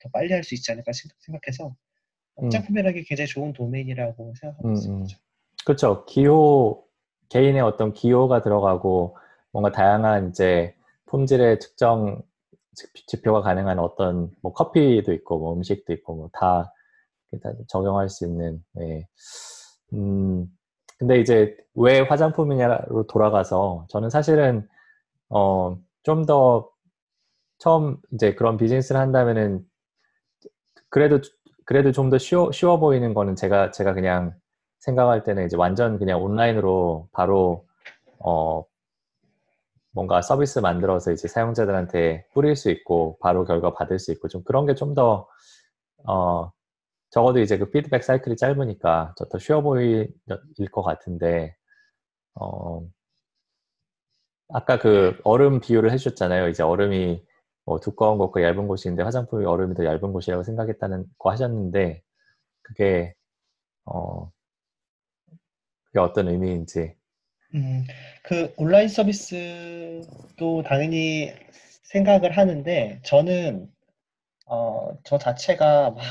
더 빨리 할 수 있지 않을까 생각- 생각해서 음. 화장품이라는 게 굉장히 좋은 도메인이라고 생각하고 음, 있습니다. 그렇죠. 기호 개인의 어떤 기호가 들어가고 뭔가 다양한 이제 품질의 측정 지- 지표가 가능한 어떤 뭐 커피도 있고 뭐 음식도 있고 뭐다 적용할 수 있는 네. 음 근데 이제 왜 화장품이냐로 돌아가서 저는 사실은 어 좀 더 처음 이제 그런 비즈니스를 한다면은 그래도 그래도 좀 더 쉬워 쉬워 보이는 거는 제가 제가 그냥 생각할 때는 이제 완전 그냥 온라인으로 바로 어 뭔가 서비스 만들어서 이제 사용자들한테 뿌릴 수 있고 바로 결과 받을 수 있고 좀 그런 게 좀 더 어 적어도 이제 그 피드백 사이클이 짧으니까 더 쉬워 보일 것 같은데 어 아까 그 얼음 비유를 해주셨잖아요. 이제 얼음이 뭐 두꺼운 곳과 얇은 있는데 화장품이 얼음이 더 얇은 곳이라고 생각했다는 거 하셨는데 그게 어 그게 어떤 의미인지 음, 그 온라인 서비스도 당연히 생각을 하는데 저는 어, 저 자체가 막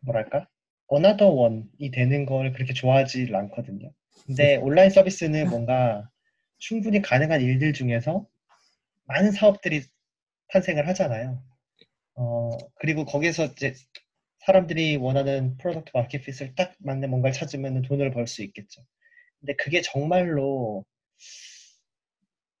뭐랄까 another one이 되는 걸 그렇게 좋아하지 않거든요. 근데 온라인 서비스는 뭔가 충분히 가능한 일들 중에서 많은 사업들이 탄생을 하잖아요. 어, 그리고 거기서 이제 사람들이 원하는 product market fit을 딱 맞는 뭔가를 찾으면 돈을 벌 수 있겠죠. 근데 그게 정말로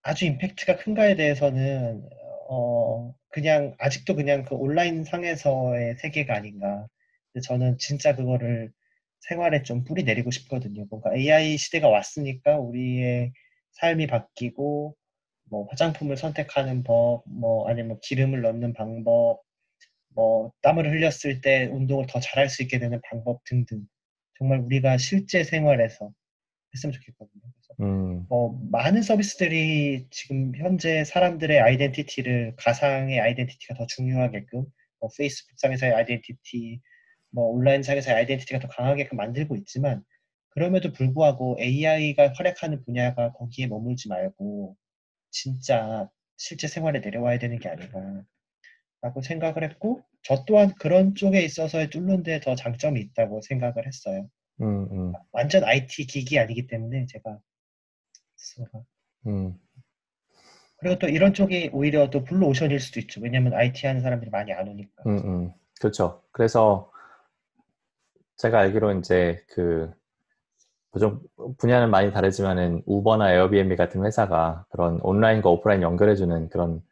아주 임팩트가 큰가에 대해서는 어 그냥 아직도 그냥 그 온라인 상에서의 세계가 아닌가. 근데 저는 진짜 그거를 생활에 좀 뿌리 내리고 싶거든요. 뭔가 AI 시대가 왔으니까 우리의 삶이 바뀌고 뭐 화장품을 선택하는 법, 뭐 아니면 기름을 넣는 방법, 뭐 땀을 흘렸을 때 운동을 더 잘할 수 있게 되는 방법 등등. 정말 우리가 실제 생활에서 했으면 좋겠거든요. 그래서 음, 뭐 많은 서비스들이 지금 현재 사람들의 아이덴티티를 가상의 아이덴티티가 더 중요하게끔 뭐 페이스북 상에서의 아이덴티티, 뭐 온라인 상에서의 아이덴티티가 더 강하게끔 만들고 있지만 그럼에도 불구하고 AI가 활약하는 분야가 거기에 머물지 말고 진짜 실제 생활에 내려와야 되는 게 아닌가 라고 생각을 했고 저 또한 그런 쪽에 있어서의 뚫는 데 더 장점이 있다고 생각을 했어요. 음, 음, 완전 IT 기기 아니기 때문에 제가 음, 그리고 또 이런 쪽이 오히려 또 블루 오션일 수도 있죠. 왜냐면 IT 하는 사람들이 많이 안 오니까. 음, 음. 그렇죠. 그래서 제가 알기로 이제 그 좀 분야는 많이 다르지만은 우버나 에어비앤비 같은 회사가 그런 온라인과 오프라인 연결해주는 그런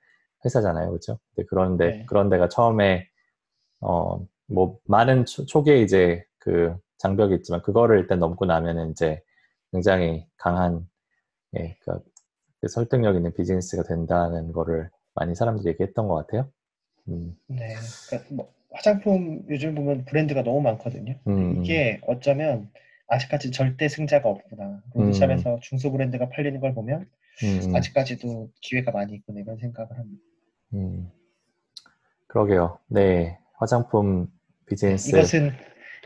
회사잖아요, 그렇죠? 그런데 네. 그런 데가 처음에 어 뭐 많은 초, 초기에 이제 그 장벽이 있지만 그거를 일단 넘고 나면은 이제 굉장히 강한 예, 그, 그 설득력 있는 비즈니스가 된다는 거를 많이 사람들이 얘기했던 것 같아요. 음, 네. 그러니까 뭐 화장품 요즘 보면 브랜드가 너무 많거든요. 음, 이게 어쩌면 아직까지 절대 승자가 없구나. 로드샵에서 중소 브랜드가 팔리는 걸 보면 음, 음, 아직까지도 기회가 많이 있구나 이런 생각을 합니다. 음. 그러게요. 네, 화장품 비즈니스. 이것은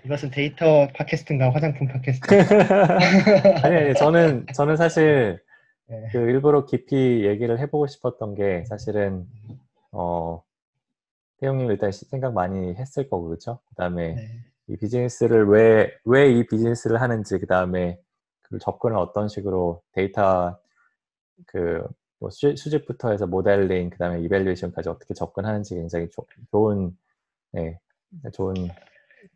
이것은 데이터 팟캐스트인가 화장품 팟캐스트? 아니, 아니, 저는, 저는 사실, 네. 그 일부러 깊이 얘기를 해보고 싶었던 게, 사실은, 어, 태용님 일단 시- 생각 많이 했을 거고, 그렇죠? 그 다음에, 네. 이 비즈니스를 왜, 왜 이 비즈니스를 하는지, 그 다음에, 그 접근을 어떤 식으로 데이터, 그, 뭐 수, 수집부터 해서 모델링, 그 다음에 이밸류에이션까지 어떻게 접근하는지 굉장히 조- 좋은, 네, 좋은,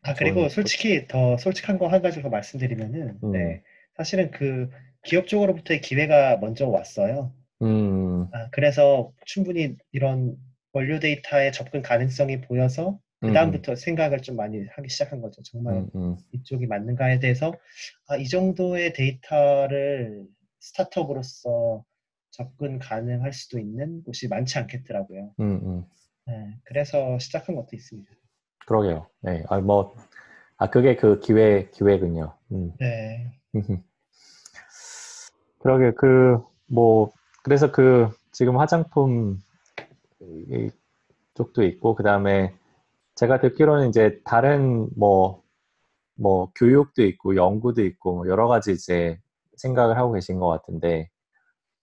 아 그리고 좋은- 솔직히 더 솔직한 거 한 가지 더 말씀드리면은 음. 네. 사실은 그 기업 쪽으로부터의 기회가 먼저 왔어요. 음, 아, 그래서 충분히 이런 원료 데이터의 접근 가능성이 보여서 그 음, 다음부터 생각을 좀 많이 하기 시작한 거죠. 정말 음, 음, 이쪽이 맞는가에 대해서 아, 이 정도의 데이터를 스타트업으로서 접근 가능할 수도 있는 곳이 많지 않겠더라고요. 음, 음. 네, 그래서 시작한 것도 있습니다. 그러게요. 네. 아, 뭐, 아, 그게 그 기회, 기회군요. 음. 네, 그러게, 그, 뭐, 그래서 그, 지금 화장품 이 쪽도 있고, 그 다음에 제가 듣기로는 이제 다른 뭐, 뭐, 교육도 있고, 연구도 있고, 뭐 여러 가지 이제 생각을 하고 계신 것 같은데,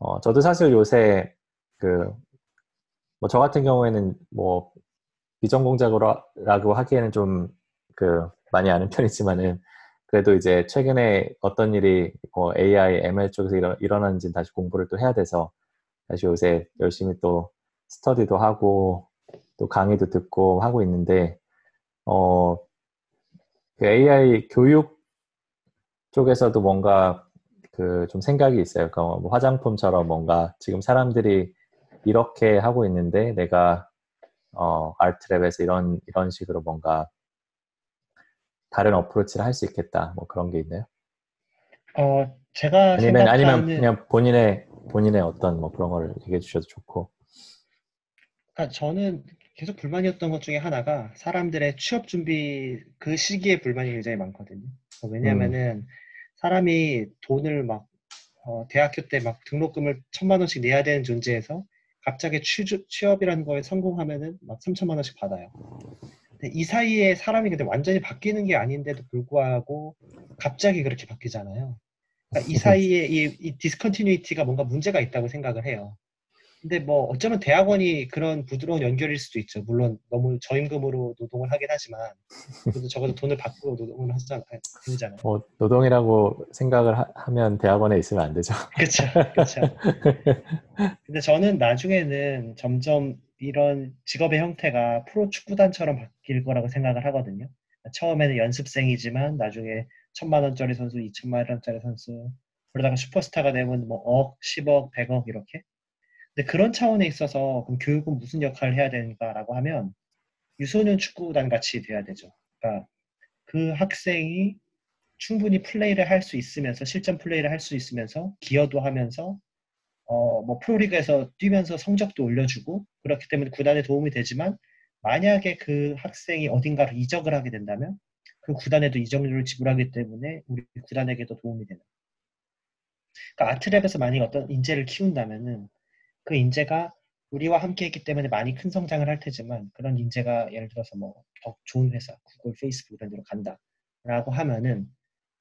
어, 저도 사실 요새 그, 뭐, 저 같은 경우에는 뭐, 비전공자라고 하기에는 좀 그, 많이 아는 편이지만은, 그래도 이제 최근에 어떤 일이 뭐 AI, ML 쪽에서 일어, 일어나는지 다시 공부를 또 해야 돼서 다시 요새 열심히 또 스터디도 하고 또 강의도 듣고 하고 있는데 어, 그 AI 교육 쪽에서도 뭔가 그 좀 생각이 있어요. 그러니까 뭐 화장품처럼 뭔가 지금 사람들이 이렇게 하고 있는데 내가 어, 아트랩에서 이런 이런 식으로 뭔가 다른 어프로치를 할 수 있겠다. 뭐 그런 게 있나요? 어, 제가 아니면 아니면 그냥 본인의 본인의 어떤 뭐 그런 거를 얘기해 주셔도 좋고. 그러니까 저는 계속 불만이었던 것 중에 하나가 사람들의 취업 준비 그 시기에 불만이 굉장히 많거든요. 어, 왜냐하면은 사람이 돈을 막 어, 대학교 때 막 등록금을 천만 원씩 내야 되는 존재에서 갑자기 취, 취업이라는 거에 성공하면은 막 3천만 원씩 받아요. 근데 이 사이에 사람이 근데 완전히 바뀌는 게 아닌데도 불구하고 갑자기 그렇게 바뀌잖아요. 그러니까 이 사이에 이, 이 discontinuity가 뭔가 문제가 있다고 생각을 해요. 근데 뭐 어쩌면 대학원이 그런 부드러운 연결일 수도 있죠. 물론 너무 저임금으로 노동을 하긴 하지만 그래도 적어도 돈을 받고 노동을 하잖아요. 되잖아요. 뭐 노동이라고 생각을 하, 면 대학원에 있으면 안 되죠. 그렇죠, 그렇죠. 근데 저는 나중에는 점점 이런 직업의 형태가 프로 축구단처럼 바뀔 거라고 생각을 하거든요. 처음에는 연습생이지만 나중에 천만 원짜리 선수, 이천만 원짜리 선수, 그러다가 슈퍼스타가 되면 뭐 억, 10억, 100억 이렇게. 근데 그런 차원에 있어서 그럼 교육은 무슨 역할을 해야 되는가라고 하면 유소년 축구단 같이 돼야 되죠. 그러니까 그 학생이 충분히 플레이를 할 수 있으면서 실전 플레이를 할 수 있으면서 기여도 하면서 어, 뭐 프로리그에서 뛰면서 성적도 올려주고 그렇기 때문에 구단에 도움이 되지만 만약에 그 학생이 어딘가로 이적을 하게 된다면 그 구단에도 이적료를 지불하기 때문에 우리 구단에게도 도움이 되는. 그러니까 아트랩에서 만약 어떤 인재를 키운다면은 그 인재가 우리와 함께 했기 때문에 많이 큰 성장을 할 테지만 그런 인재가 예를 들어서 뭐더 좋은 회사, 구글, 페이스북 이런 데로 간다라고 하면은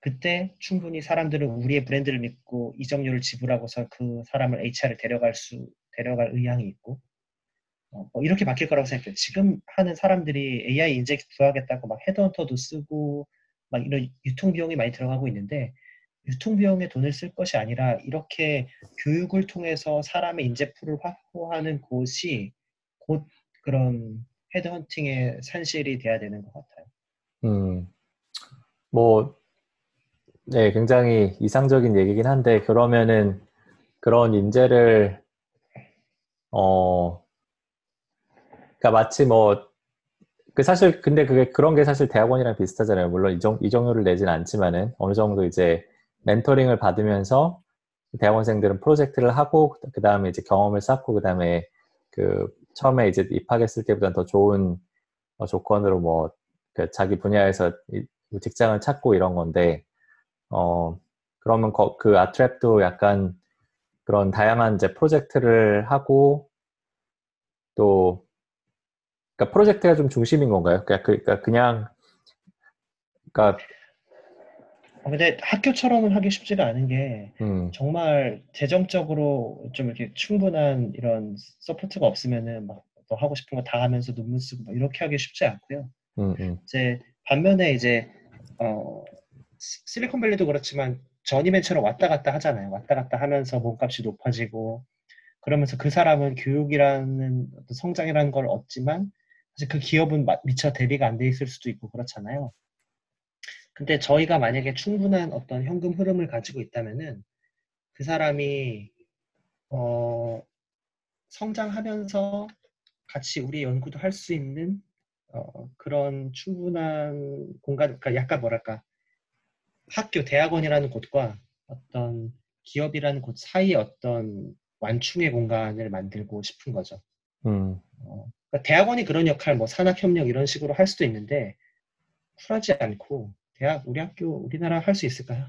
그때 충분히 사람들은 우리의 브랜드를 믿고 이적료를 지불하고서 그 사람을 HR에 데려갈 수 데려갈 의향이 있고 어, 뭐 이렇게 바뀔 거라고 생각해요. 지금 하는 사람들이 AI 인재 구하겠다고 막 헤드헌터도 쓰고 막 이런 유통 비용이 많이 들어가고 있는데 유통 비용에 돈을 쓸 것이 아니라 이렇게 교육을 통해서 사람의 인재풀을 확보하는 곳이 곧 그런 헤드헌팅의 산실이 돼야 되는 것 같아요. 음, 뭐, 네, 굉장히 이상적인 얘기긴 한데, 그러면은 그런 인재를, 어, 그러니까 마치 뭐, 그 사실, 근데 그게 그런 게 사실 대학원이랑 비슷하잖아요. 물론 이정, 이정료를 내진 않지만은 어느 정도 이제 멘토링을 받으면서 대학원생들은 프로젝트를 하고, 그 다음에 이제 경험을 쌓고, 그 다음에 그 처음에 이제 입학했을 때보다는 더 좋은 어, 조건으로 뭐, 그 자기 분야에서 직장을 찾고 이런 건데, 어, 그러면 거, 그 아트랩도 약간 그런 다양한 이제 프로젝트를 하고 또 그러니까 프로젝트가 좀 중심인 건가요? 그러니까, 그러니까 그냥 그러니까 어, 근데 학교처럼은 하기 쉽지가 않은 게 음, 정말 재정적으로 좀 이렇게 충분한 이런 support가 없으면은 막 너 하고 싶은 거 다 하면서 논문 쓰고 막 이렇게 하기 쉽지 않고요. 음, 음, 이제 반면에 이제 어 시- 실리콘밸리도 그렇지만 전이맨처럼 왔다 갔다 하잖아요. 왔다 갔다 하면서 몸값이 높아지고 그러면서 그 사람은 교육이라는 어떤 성장이라는 걸 얻지만 사실 그 기업은 마- 미처 대비가 안 돼 있을 수도 있고 그렇잖아요. 근데 저희가 만약에 충분한 어떤 현금 흐름을 가지고 있다면은 그 사람이 어 성장하면서 같이 우리 연구도 할 수 있는 어, 그런 충분한 공간, 그러니까 약간 뭐랄까 학교, 대학원이라는 곳과 어떤 기업이라는 곳 사이에 어떤 완충의 공간을 만들고 싶은 거죠. 음, 어, 그러니까 대학원이 그런 역할, 뭐 산학협력 이런 식으로 할 수도 있는데 쿨하지 않고 대학, 우리 학교, 우리나라 할 수 있을까요?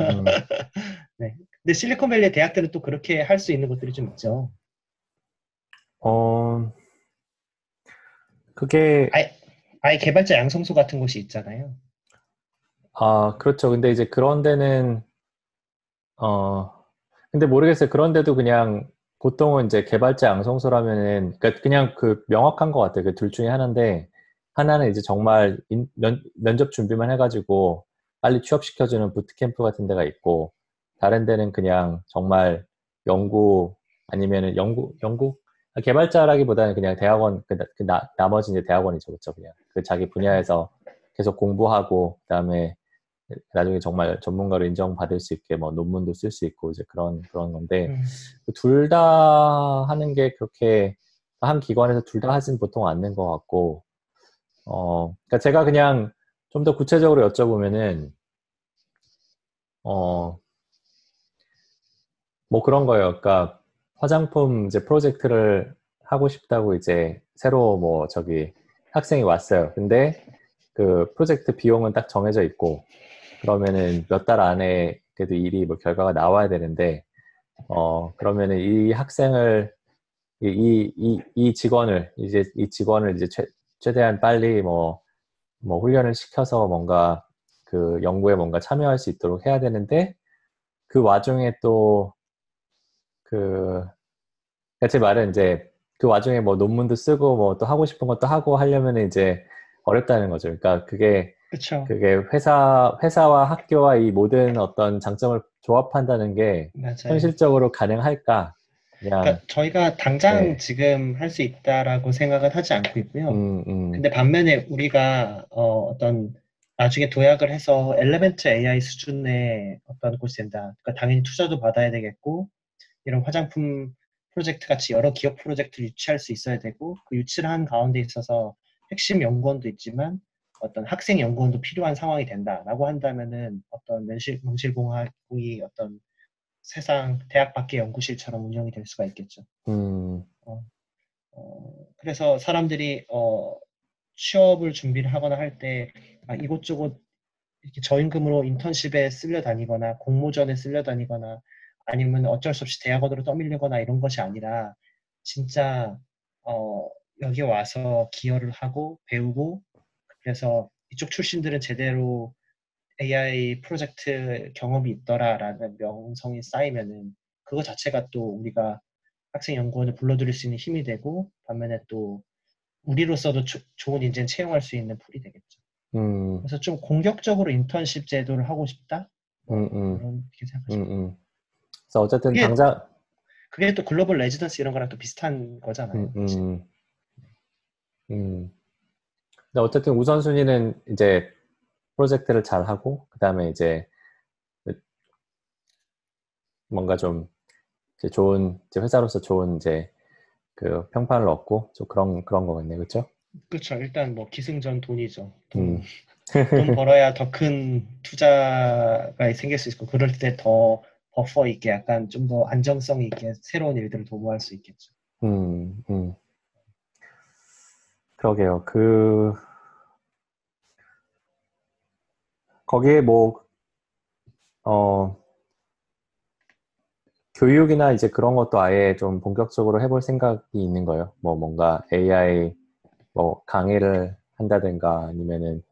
음. 네. 근데 실리콘밸리 대학들은 또 그렇게 할 수 있는 곳들이 좀 있죠. 어, 그게 아예, 아예 개발자 양성소 같은 곳이 있잖아요. 아, 그렇죠. 근데 이제 그런 데는 어, 근데 모르겠어요. 그런 데도 그냥 보통은 이제 개발자 양성소라면은 그러니까 그냥 그 명확한 것 같아요. 그 둘 중에 하나인데 하나는 이제 정말 인- 면, 면접 준비만 해가지고 빨리 취업시켜주는 부트캠프 같은 데가 있고 다른 데는 그냥 정말 연구 아니면은 연구 연구? 아, 개발자라기보다는 그냥 대학원 그, 나- 그 나, 나머지 이제 대학원이죠, 그렇죠, 그냥 그 자기 분야에서 계속 공부하고 그다음에 나중에 정말 전문가로 인정받을 수 있게 뭐 논문도 쓸 수 있고 이제 그런 그런 건데 음, 둘다 하는 게 그렇게 한 기관에서 둘 다 하진 보통 않는 것 같고 어 그러니까 제가 그냥 좀 더 구체적으로 여쭤보면은 어 뭐 그런 거예요. 그러니까 화장품 이제 프로젝트를 하고 싶다고 이제 새로 뭐 저기 학생이 왔어요. 근데 그 프로젝트 비용은 딱 정해져 있고 그러면은 몇 달 안에 그래도 일이 뭐 결과가 나와야 되는데 어 그러면은 이 학생을 이 이 이 직원을 이제 이 직원을 이제 최, 최대한 빨리 뭐 뭐 훈련을 시켜서 뭔가 그 연구에 뭔가 참여할 수 있도록 해야 되는데 그 와중에 또 그, 제 말은 이제 그 와중에 뭐 논문도 쓰고 뭐 또 하고 싶은 것도 하고 하려면 이제 어렵다는 거죠. 그러니까 그게, 그렇죠. 그게 회사, 회사와 학교와 이 모든 어떤 장점을 조합한다는 게 맞아요. 현실적으로 가능할까? 그러니까 저희가 당장 네. 지금 할 수 있다라고 생각은 하지 않고 있고요. 음, 음, 근데 반면에 우리가 어, 떤 나중에 도약을 해서 엘레멘트 AI 수준의 어떤 곳이 된다. 그러니까 당연히 투자도 받아야 되겠고 이런 화장품 프로젝트 같이 여러 기업 프로젝트를 유치할 수 있어야 되고 그 유치를 한 가운데 있어서 핵심 연구원도 있지만 어떤 학생 연구원도 필요한 상황이 된다라고 한다면은 어떤 명실, 명실공학이 어떤 세상 대학 밖의 연구실처럼 운영이 될 수가 있겠죠. 음, 어, 그래서 사람들이 어, 취업을 준비를 하거나 할때 아, 이곳저곳 이렇게 저임금으로 인턴십에 쓸려 다니거나 공모전에 쓸려 다니거나 아니면 어쩔 수 없이 대학원으로 떠밀리거나 이런 것이 아니라 진짜 어, 여기 와서 기여를 하고 배우고 그래서 이쪽 출신들은 제대로 AI 프로젝트 경험이 있더라라는 명성이 쌓이면은 그거 자체가 또 우리가 학생 연구원을 불러들일 수 있는 힘이 되고 반면에 또 우리로서도 조- 좋은 인재는 채용할 수 있는 풀이 되겠죠. 음, 그래서 좀 공격적으로 인턴십 제도를 하고 싶다? 음, 음, 그런 게 생각하시면 음, 음. 그래서 어쨌든 이게- 당장, 그게 또 글로벌 레지던스 이런 거랑 또 비슷한 거잖아요. 음, 음, 음. 근데 어쨌든 우선순위는 이제 프로젝트를 잘 하고, 그 다음에 이제 뭔가 좀 이제 좋은, 이제 회사로서 좋은 이제 그 평판을 얻고, 좀 그런, 그런 거겠네. 그쵸? 그렇죠. 일단 뭐 기승전 돈이죠. 돈, 음. 돈 벌어야 더 큰 투자가 생길 수 있고 그럴 때 더 버퍼 있게 약간 좀 더 안정성 있게 새로운 일들을 도모할 수 있겠죠. 음, 음. 그러게요. 그, 거기에 뭐, 어, 교육이나 이제 그런 것도 아예 좀 본격적으로 해볼 생각이 있는 거예요. 뭐 뭔가 AI 뭐 강의를 한다든가 아니면은,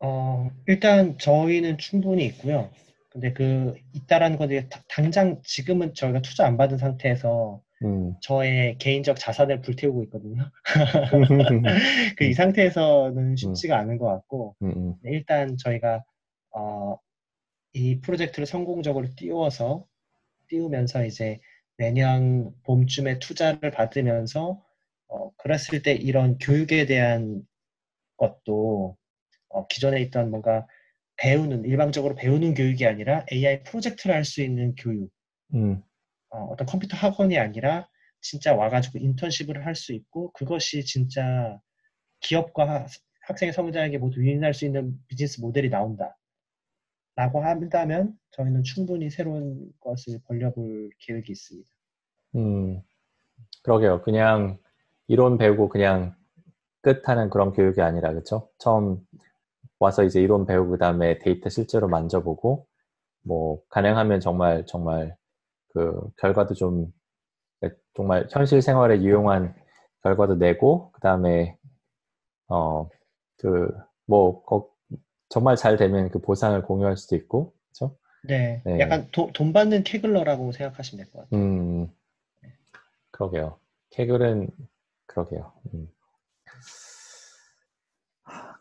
어, 일단 저희는 충분히 있고요. 근데 그 있다라는 건데 다- 당장 지금은 저희가 투자 안 받은 상태에서 음, 저의 개인적 자산을 불태우고 있거든요. 음, 그이 상태에서는 쉽지가 않은 것 같고 음, 일단 저희가 어, 이 프로젝트를 성공적으로 띄워서 띄우면서 이제 내년 봄쯤에 투자를 받으면서 어, 그랬을 때 이런 교육에 대한 것도 어, 기존에 있던 뭔가 배우는 일방적으로 배우는 교육이 아니라 AI 프로젝트를 할 수 있는 교육. 음, 어, 떤 컴퓨터 학원이 아니라 진짜 와가지고 인턴십을 할 수 있고 그것이 진짜 기업과 하- 학생의 성장에게 모두 유인할 수 있는 비즈니스 모델이 나온다. 라고 한다면 저희는 충분히 새로운 것을 벌려볼 계획이 있습니다. 음. 그러게요. 그냥 이론 배우고 그냥 끝하는 그런 교육이 아니라, 그쵸? 처음 와서 이제 이론 배우고 그다음에 데이터 실제로 만져보고, 뭐, 가능하면 정말, 정말 그 결과도 좀, 정말 현실 생활에 유용한 결과도 내고, 그다음에, 어, 그, 뭐, 거- 정말 잘 되면 그 보상을 공유할 수도 있고, 그쵸? 네, 네. 약간 도- 돈 받는 캐글러라고 생각하시면 될 것 같아요. 음, 그러게요. 캐글은, 그러게요. 음.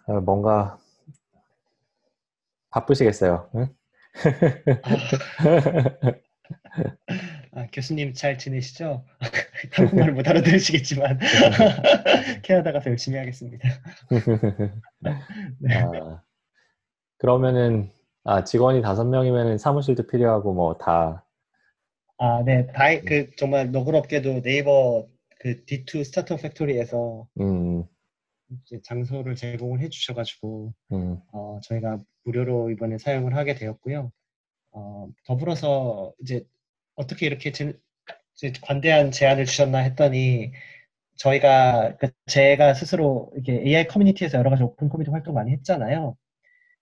아, 뭔가, 바쁘시겠어요. 응? 아, 교수님 잘 지내시죠? 한국말 못 알아들으시겠지만 캐나다 가서 열심히 하겠습니다. 네. 아, 그러면은, 아, 직원이 다섯 명이면은 사무실도 필요하고 뭐 다, 아, 네, 다이 그 정말 너그럽게도 네이버 그 D2 스타트업 팩토리에서 음, 장소를 제공을 해주셔가지고 음, 어, 저희가 무료로 이번에 사용을 하게 되었고요. 어, 더불어서 이제 어떻게 이렇게 제, 관대한 제안을 주셨나 했더니 저희가 그 제가 스스로 이렇게 AI 커뮤니티에서 여러 가지 오픈 커뮤니티 활동 많이 했잖아요.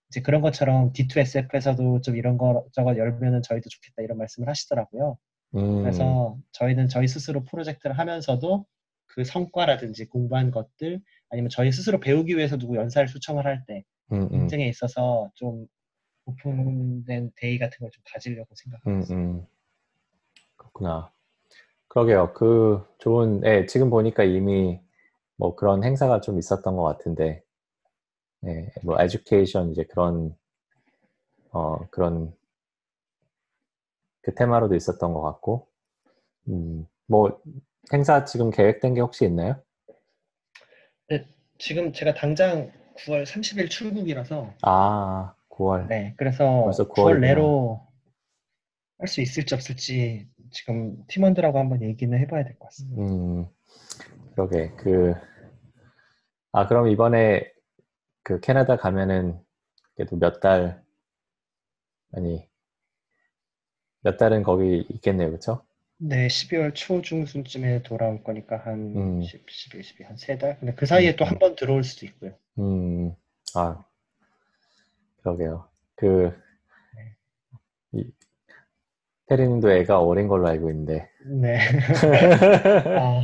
이제 그런 것처럼 D2SF에서도 좀 이런 거 저거 열면은 저희도 좋겠다 이런 말씀을 하시더라고요. 음, 그래서 저희는 저희 스스로 프로젝트를 하면서도 그 성과라든지 공부한 것들 아니면 저희 스스로 배우기 위해서 누구 연사를 초청을 할때 음, 음, 인증에 있어서 좀 오픈된 day 같은 걸 좀 가지려고 생각하고 음, 있습니다. 음. 그렇구나. 그러게요. 그 좋은, 예, 지금 보니까 이미 뭐 그런 행사가 좀 있었던 것 같은데, 예, 뭐 education 이제 그런, 어, 그런 그 테마로도 있었던 것 같고, 음, 뭐 행사 지금 계획된 게 혹시 있나요? 지금 제가 당장 9월 30일 출국이라서 아, 9월. 네 그래서 벌써 9월 9월이구나. 내로 할 수 있을지 없을지 지금 팀원들하고 한번 얘기는 해봐야 될 것 같습니다. 음, 그러게. 그, 아, 그럼 이번에 그 캐나다 가면은 그래도 몇 달, 아니, 몇 달은 거기 있겠네요. 그쵸? 네, 12월 초 중순쯤에 돌아올 거니까 한 음. 10, 11, 12, 한 세 달? 근데 그 사이에 음, 또 음. 한번 들어올 수도 있고요. 음, 아, 그러게요. 그, 네. 이, 테리님도 애가 어린 걸로 알고 있는데. 네. 아,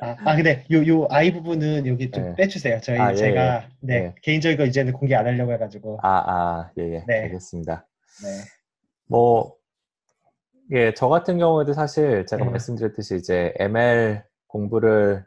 아, 아, 근데 요, 요 아이 부분은 여기 좀 네. 빼주세요. 저희 아, 예, 제가 네, 예. 개인적인 거 이제는 공개 안 하려고 해가지고. 아, 아, 예, 예. 네. 알겠습니다. 네. 뭐, 예, 저 같은 경우에도 사실 제가 네. 말씀드렸듯이 이제 ML 공부를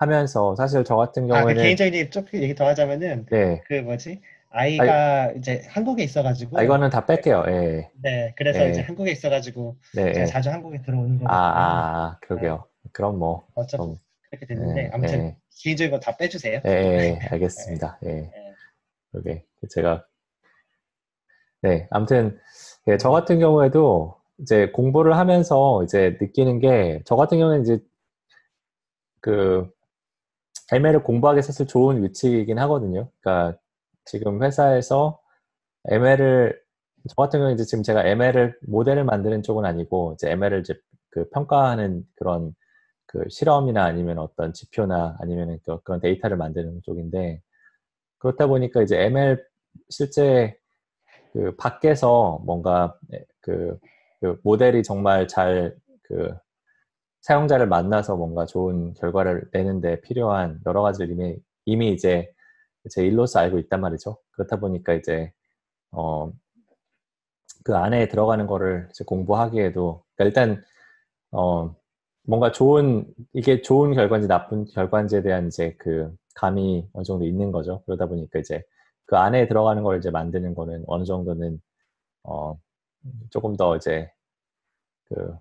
하면서 사실 저 같은 아, 그 경우에는 개인적인 조금 얘기 더 하자면은 네, 그 뭐지? 아이가 이제 한국에 있어가지고 아, 이거는 다 뺄게요. 예. 네 그래서 예. 이제 한국에 있어가지고 네. 제가 예. 자주 한국에 들어오는 거거든요. 아, 아, 그러게요. 그럼 뭐, 어차피 좀, 그렇게 됐는데 예, 아무튼 예. 개인적인 거 다 빼주세요. 예, 예, 알겠습니다. 예. 예. 그러게. 제가, 네. 아무튼, 예, 저 같은 경우에도 이제 공부를 하면서 이제 느끼는 게, 저 같은 경우는 이제 그, ML을 공부하기 사실 좋은 위치이긴 하거든요. 그러니까 지금 회사에서 ML을, 저 같은 경우는 이제 지금 제가 ML을, 모델을 만드는 쪽은 아니고, 이제 ML을 이제 그 평가하는 그런 그 실험이나 아니면 어떤 지표나 아니면 그- 그런 데이터를 만드는 쪽인데, 그렇다 보니까 이제 ML 실제 그 밖에서 뭔가 그, 그 모델이 정말 잘그 사용자를 만나서 뭔가 좋은 결과를 내는데 필요한 여러 가지를 이미, 이미 이제 제 일로서 알고 있단 말이죠. 그렇다 보니까 이제 어, 그 안에 들어가는 거를 이제 공부하기에도 그러니까 일단 어, 뭔가 좋은 이게 좋은 결과인지 나쁜 결과인지에 대한 이제 그 감이 어느 정도 있는 거죠. 그러다 보니까 이제 그 안에 들어가는 걸 이제 만드는 거는 어느 정도는 어 조금 더 이제 그,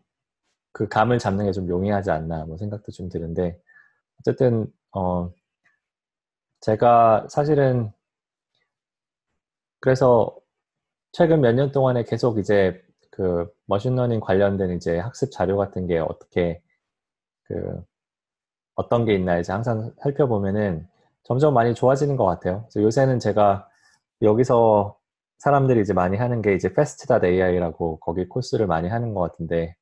그 감을 잡는 게 좀 용이하지 않나 뭐 생각도 좀 드는데 어쨌든 어 제가 사실은 그래서 최근 몇 년 동안에 계속 이제 그 machine learning 관련된 이제 학습 자료 같은 게 어떻게 그 어떤 게 있나 이제 항상 살펴보면은 점점 많이 좋아지는 것 같아요. 요새는 제가 여기서 사람들이 이제 많이 하는 게 이제 fast.ai라고 거기 코스를 많이 하는 것 같은데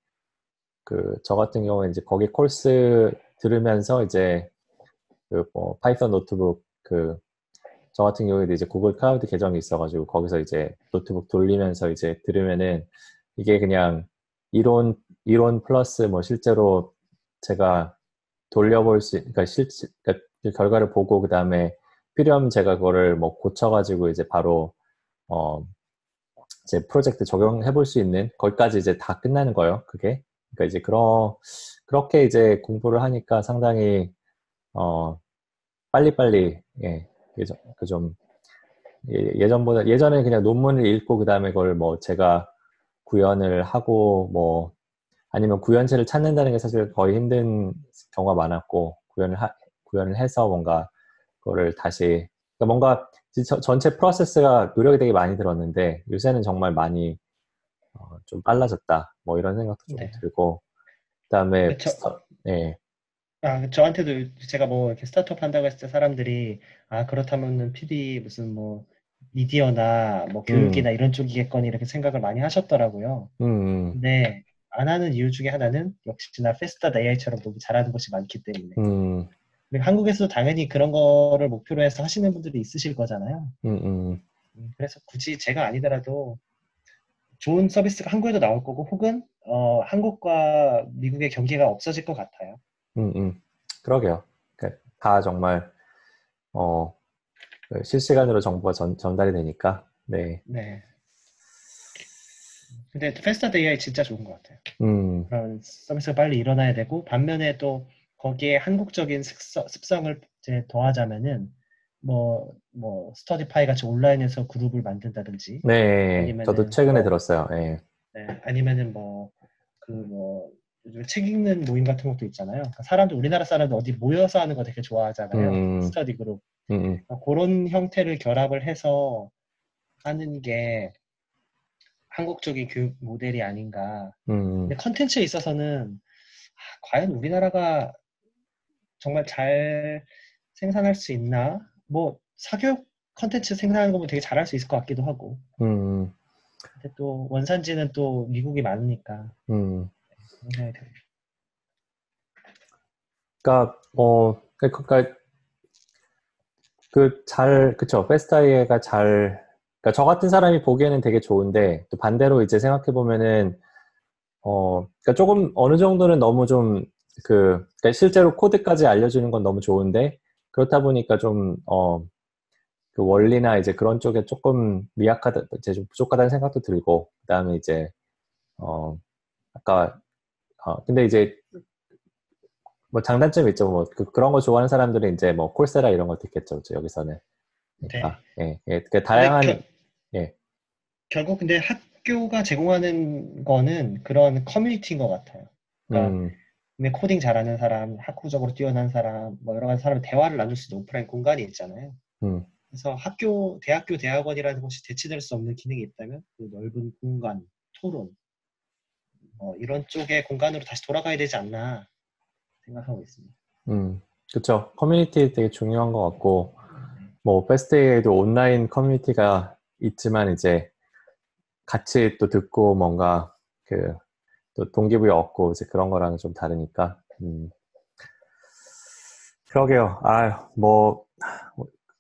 그 저 같은 경우에 이제 거기 코스 들으면서 이제 그뭐 Python 노트북 그 저 같은 경우에도 이제 Google Cloud 계정이 있어가지고 거기서 이제 노트북 돌리면서 이제 들으면은 이게 그냥 이론 이론 플러스 뭐 실제로 제가 돌려볼 수 그러니까 실 그러니까 그 결과를 보고 그 다음에 필요하면 제가 그거를 뭐 고쳐가지고 이제 바로 어 이제 프로젝트 적용해 볼 수 있는 거기까지 이제 다 끝나는 거예요. 그게 그러니까 이제 그러 그렇게 이제 공부를 하니까 상당히 어 빨리빨리 예 그좀 예전보다 예전에 그냥 논문을 읽고 그 다음에 그걸 뭐 제가 구현을 하고 뭐 아니면 구현체를 찾는다는 게 사실 거의 힘든 경우가 많았고 구현을 하, 구현을 해서 뭔가 그거를 다시 그러니까 뭔가 저, 전체 프로세스가 노력이 되게 많이 들었는데 요새는 정말 많이 어, 좀 빨라졌다 뭐 이런 생각도 좀 네. 들고 그다음에 그쵸. 스타- 예 아, 저한테도 제가 뭐 이렇게 스타트업 한다고 했을 때 사람들이 아, 그렇다면은 PD 무슨 뭐 미디어나 뭐 교육이나 이런 쪽이겠거니 이렇게 생각을 많이 하셨더라고요. 음, 음, 근데 안 하는 이유 중에 하나는 역시나 페스타 AI처럼 너무 잘하는 곳이 많기 때문에. 음, 그리고 한국에서도 당연히 그런 거를 목표로 해서 하시는 분들이 있으실 거잖아요. 음, 음, 음, 그래서 굳이 제가 아니더라도 좋은 서비스가 한국에도 나올 거고 혹은 어, 한국과 미국의 경계가 없어질 것 같아요. 음, 음. 그러게요. 그러니까 다 정말 어그 실시간으로 정보가 전, 전달이 되니까 네, 네. 근데 페스타 AI 진짜 좋은 것 같아요. 음, 그런 서비스가 빨리 일어나야 되고 반면에 또 거기에 한국적인 습성, 이제 더하자면은 뭐, 뭐 스터디파이 같이 온라인에서 그룹을 만든다든지 네, 아니면은 저도 최근에 뭐- 들었어요. 예, 네, 아니면은 뭐 그 뭐 요즘 책 읽는 모임 같은 것도 있잖아요. 그러니까 사람들 우리나라 사람들 어디 모여서 하는 거 되게 좋아하잖아요. 음. 스터디 그룹 음, 음, 그러니까 그런 형태를 결합을 해서 하는 게 한국적인 교육 모델이 아닌가. 음, 근데 컨텐츠에 있어서는 아, 과연 우리나라가 정말 잘 생산할 수 있나? 뭐 사교육 컨텐츠 생산하는 거 보면 되게 잘할 수 있을 것 같기도 하고. 음, 근데 또 원산지는 또 미국이 많으니까 음. 그러니까 어 그러니까 그 잘 그쵸 페스타이가 잘 그러니까 저 같은 사람이 보기에는 되게 좋은데 또 반대로 이제 생각해 보면은 어 그러니까 조금 어느 정도는 너무 좀그 그러니까 실제로 코드까지 알려주는 건 너무 좋은데 그렇다 보니까 좀 어 그 원리나 이제 그런 쪽에 조금 미약하다 이제 좀 부족하다는 생각도 들고 그 다음에 이제 어 아까 어 근데 이제 뭐 장단점이 있죠. 뭐 그, 그런 거 좋아하는 사람들은 이제 뭐 콜세라 이런 것도 있겠죠. 그죠, 여기서는. 그러니까 예, 예, 그 다양한 근데 예. 결국 근데 학교가 제공하는 거는 그런 커뮤니티인 것 같아요. 그러니까 음, 근데 코딩 잘하는 사람, 학구적으로 뛰어난 사람, 뭐 여러 가지 사람 대화를 나눌 수 있는 오프라인 공간이 있잖아요. 음, 그래서 학교, 대학교, 대학원이라는 곳이 대체될 수 없는 기능이 있다면 그 넓은 공간, 토론, 뭐 이런 쪽의 공간으로 다시 돌아가야 되지 않나 생각하고 있습니다. 음, 그쵸. 커뮤니티 되게 중요한 것 같고, 뭐, 베스트에도 온라인 커뮤니티가 있지만, 이제, 같이 또 듣고 뭔가, 그, 또 동기부여 얻고, 이제 그런 거랑은 좀 다르니까, 음. 그러게요. 아, 뭐,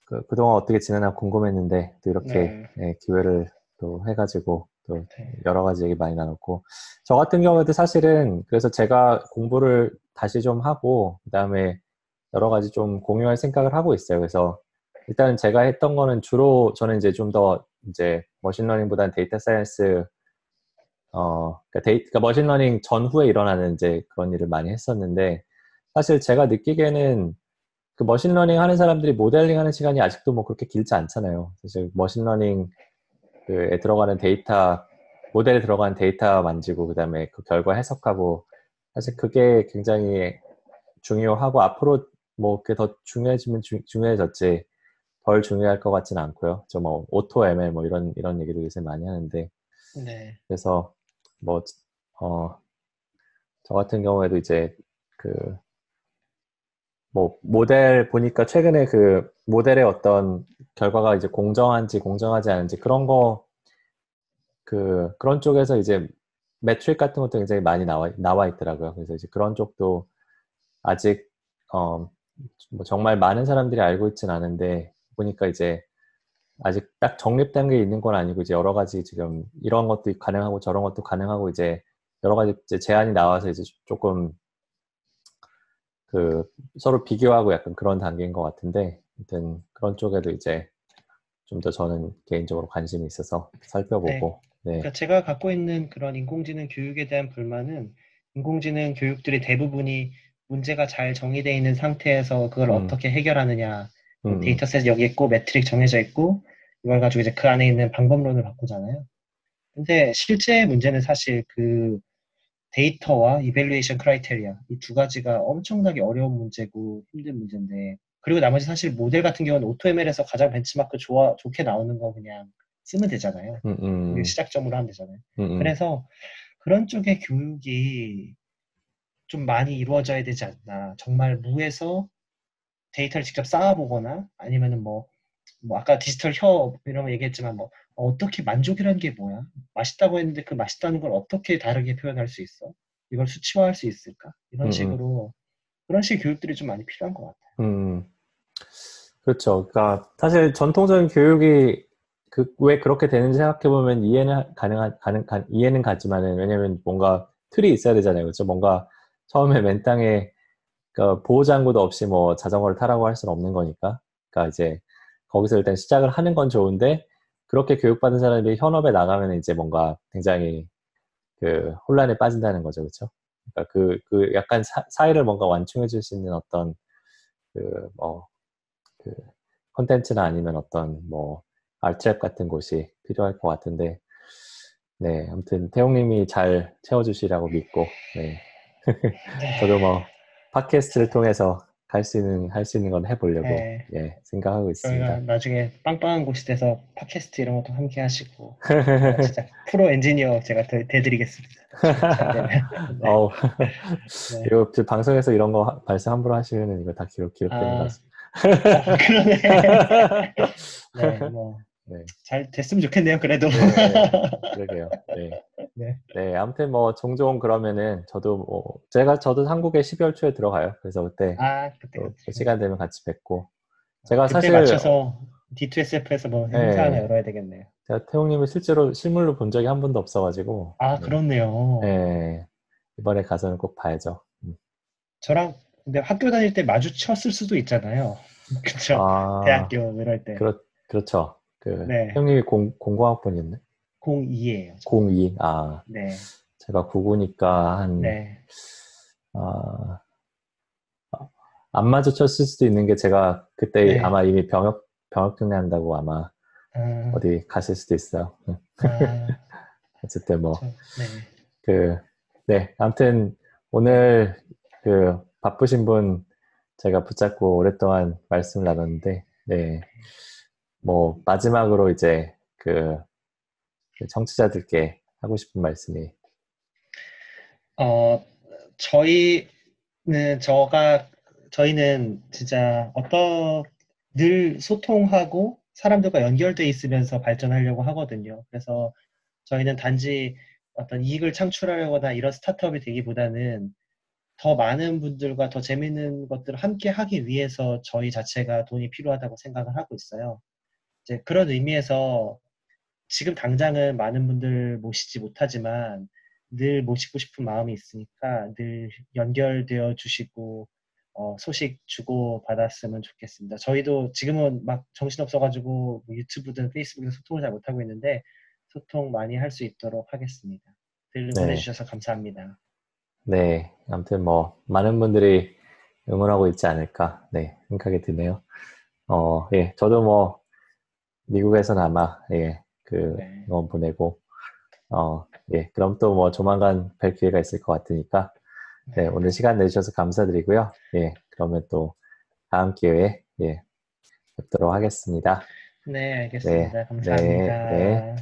그, 그동안 어떻게 지내나 궁금했는데, 또 이렇게, 예, 기회를 또 해가지고, 또 네. 여러 가지 얘기 많이 나눴고 저 같은 경우에도 사실은 그래서 제가 공부를 다시 좀 하고 그다음에 여러 가지 좀 공유할 생각을 하고 있어요. 그래서 일단은 제가 했던 거는 주로 저는 이제 좀 더 이제 machine learning보다는 data science 어 그러니까, 데이, 그러니까 machine learning 전후에 일어나는 이제 그런 일을 많이 했었는데 사실 제가 느끼기에는 그 machine learning 하는 사람들이 모델링 하는 시간이 아직도 뭐 그렇게 길지 않잖아요. 사실 machine learning 그에 들어가는 데이터 모델에 들어가는 데이터 만지고 그 다음에 그 결과 해석하고 사실 그게 굉장히 중요하고 앞으로 뭐 그게 더 중요해지면 주- 중요해졌지 덜 중요할 것 같지는 않고요. 저 뭐 AutoML 뭐 이런 이런 얘기를 요새 많이 하는데 네. 그래서 뭐 어 저 같은 경우에도 이제 그 뭐 모델 보니까 최근에 그 모델의 어떤 결과가 이제 공정한지 공정하지 않은지 그런 거 그 그런 쪽에서 이제 매트릭 같은 것도 굉장히 많이 나와 나와 있더라고요. 그래서 이제 그런 쪽도 아직 어 뭐 정말 많은 사람들이 알고 있진 않은데 보니까 이제 아직 딱 정립된 게 있는 건 아니고 이제 여러 가지 지금 이런 것도 가능하고 저런 것도 가능하고 이제 여러 가지 이제 제안이 나와서 이제 조금 그 서로 비교하고 약간 그런 단계인 것 같은데 아무튼 그런 쪽에도 이제 좀 더 저는 개인적으로 관심이 있어서 살펴보고 네, 그러니까 제가 갖고 있는 그런 인공지능 교육에 대한 불만은 인공지능 교육들이 대부분이 문제가 잘 정의되어 있는 상태에서 그걸 음. 어떻게 해결하느냐 음, 음, dataset 여기 있고 metric 정해져 있고 이걸 가지고 이제 그 안에 있는 방법론을 바꾸잖아요. 근데 실제 문제는 사실 그 데이터와 evaluation criteria 이 두 가지가 엄청나게 어려운 문제고 힘든 문제인데 그리고 나머지 사실 모델 같은 경우는 AutoML에서 가장 벤치마크 좋아 좋게 나오는 거 그냥 쓰면 되잖아요. 음, 음, 시작점으로 하면 되잖아요. 음, 음. 그래서 그런 쪽의 교육이 좀 많이 이루어져야 되지 않나. 정말 무에서 데이터를 직접 쌓아보거나 아니면은 뭐, 뭐 아까 디지털 협 이런 거 얘기했지만 뭐 어떻게 만족이라는 게 뭐야? 맛있다고 했는데 그 맛있다는 걸 어떻게 다르게 표현할 수 있어? 이걸 수치화할 수 있을까? 이런 음, 음. 식으로 그런 식의 교육들이 좀 많이 필요한 것 같아요. 음, 그렇죠. 그러니까 사실 전통적인 교육이 그 왜 그렇게 되는지 생각해 보면 이해는 가능한 가능 가, 이해는 가지만은 왜냐면 뭔가 틀이 있어야 되잖아요. 그렇죠? 뭔가 처음에 맨 땅에 그 보호장구도 없이 뭐 자전거를 타라고 할 수는 없는 거니까. 그러니까 이제 거기서 일단 시작을 하는 건 좋은데 그렇게 교육받은 사람들이 현업에 나가면 이제 뭔가 굉장히 그 혼란에 빠진다는 거죠. 그렇죠? 그러니까 그, 그 약간 사, 사이를 뭔가 완충해 줄 수 있는 어떤 그, 뭐, 그, 컨텐츠나 아니면 어떤, 뭐, 알트랩 같은 곳이 필요할 것 같은데, 네, 아무튼, 태용님이 잘 채워주시라고 믿고, 네, 네. 저도 뭐, 팟캐스트를 통해서 할 수 있는, 할 수 있는 건 해보려고, 네. 예, 생각하고 있습니다. 나중에 빵빵한 곳이 돼서 팟캐스트 이런 것도 함께 하시고 어, 진짜 프로 엔지니어 제가 돼, 돼드리겠습니다. 네. 어우, 네. 이거 저 방송에서 이런 거 하- 발생 함부로 하시면 이거 다 기록, 기록되는 아. 것 같습니다. 어, 그러네. 네, 뭐. 네. 잘 됐으면 좋겠네요, 그래도. 네, 그러게요. 네. 네. 네, 아무튼 뭐 종종 그러면은 저도 뭐 제가 저도 한국에 12월 초에 들어가요. 그래서 그때 아, 그때 또 같이. 시간 되면 같이 뵙고 제가 그때 사실 맞춰서 D2SF에서 뭐 네. 행사 하나 열어야 되겠네요. 제가 태용님을 실제로 실물로 본 적이 한 번도 없어가지고 아, 네. 그렇네요. 네, 이번에 가서는 꼭 봐야죠. 음. 저랑 근데 학교 다닐 때 마주쳤을 수도 있잖아요. 그쵸? 아, 대학교 뭐 이럴 때. 그렇 그렇죠. 그 네. 태용님이 공 공공학번이었네. 02예요. 02. 아, 네. 제가 99니까 한 네. 아, 안 마주쳤을 수도 있는 게 제가 그때 네. 아마 이미 병역 병역 특례한다고 아마 아, 어디 갔을 수도 있어요. 아, 어쨌든 뭐 저, 네. 그, 네, 아무튼 오늘 그 바쁘신 분 제가 붙잡고 오랫동안 말씀을 나눴는데, 네, 뭐 마지막으로 이제 그, 그 청취자들께 하고 싶은 말씀이, 어, 저희는, 저가, 저희는 진짜 어떤, 늘 소통하고 사람들과 연결돼 있으면서 발전하려고 하거든요. 그래서 저희는 단지 어떤 이익을 창출하려거나 이런 스타트업이 되기보다는 더 많은 분들과 더 재밌는 것들을 함께 하기 위해서 저희 자체가 돈이 필요하다고 생각을 하고 있어요. 이제 그런 의미에서 지금 당장은 많은 분들 모시지 못하지만 늘 모시고 싶은 마음이 있으니까 늘 연결되어 주시고 어, 소식 주고 받았으면 좋겠습니다. 저희도 지금은 막 정신없어가지고 뭐 유튜브든 페이스북에서 소통을 잘 못하고 있는데 소통 많이 할 수 있도록 하겠습니다. 늘 네. 응원해주셔서 감사합니다. 네, 아무튼 뭐 많은 분들이 응원하고 있지 않을까, 네, 생각이 드네요. 어, 예, 저도 뭐 미국에서는 아마, 예, 그 네. 응원 보내고, 어, 예, 그럼 또 뭐 조만간 뵐 기회가 있을 것 같으니까, 네, 오늘 시간 내주셔서 감사드리고요. 예, 그러면 또 다음 기회에, 예, 뵙도록 하겠습니다. 네, 알겠습니다. 네, 감사합니다. 네.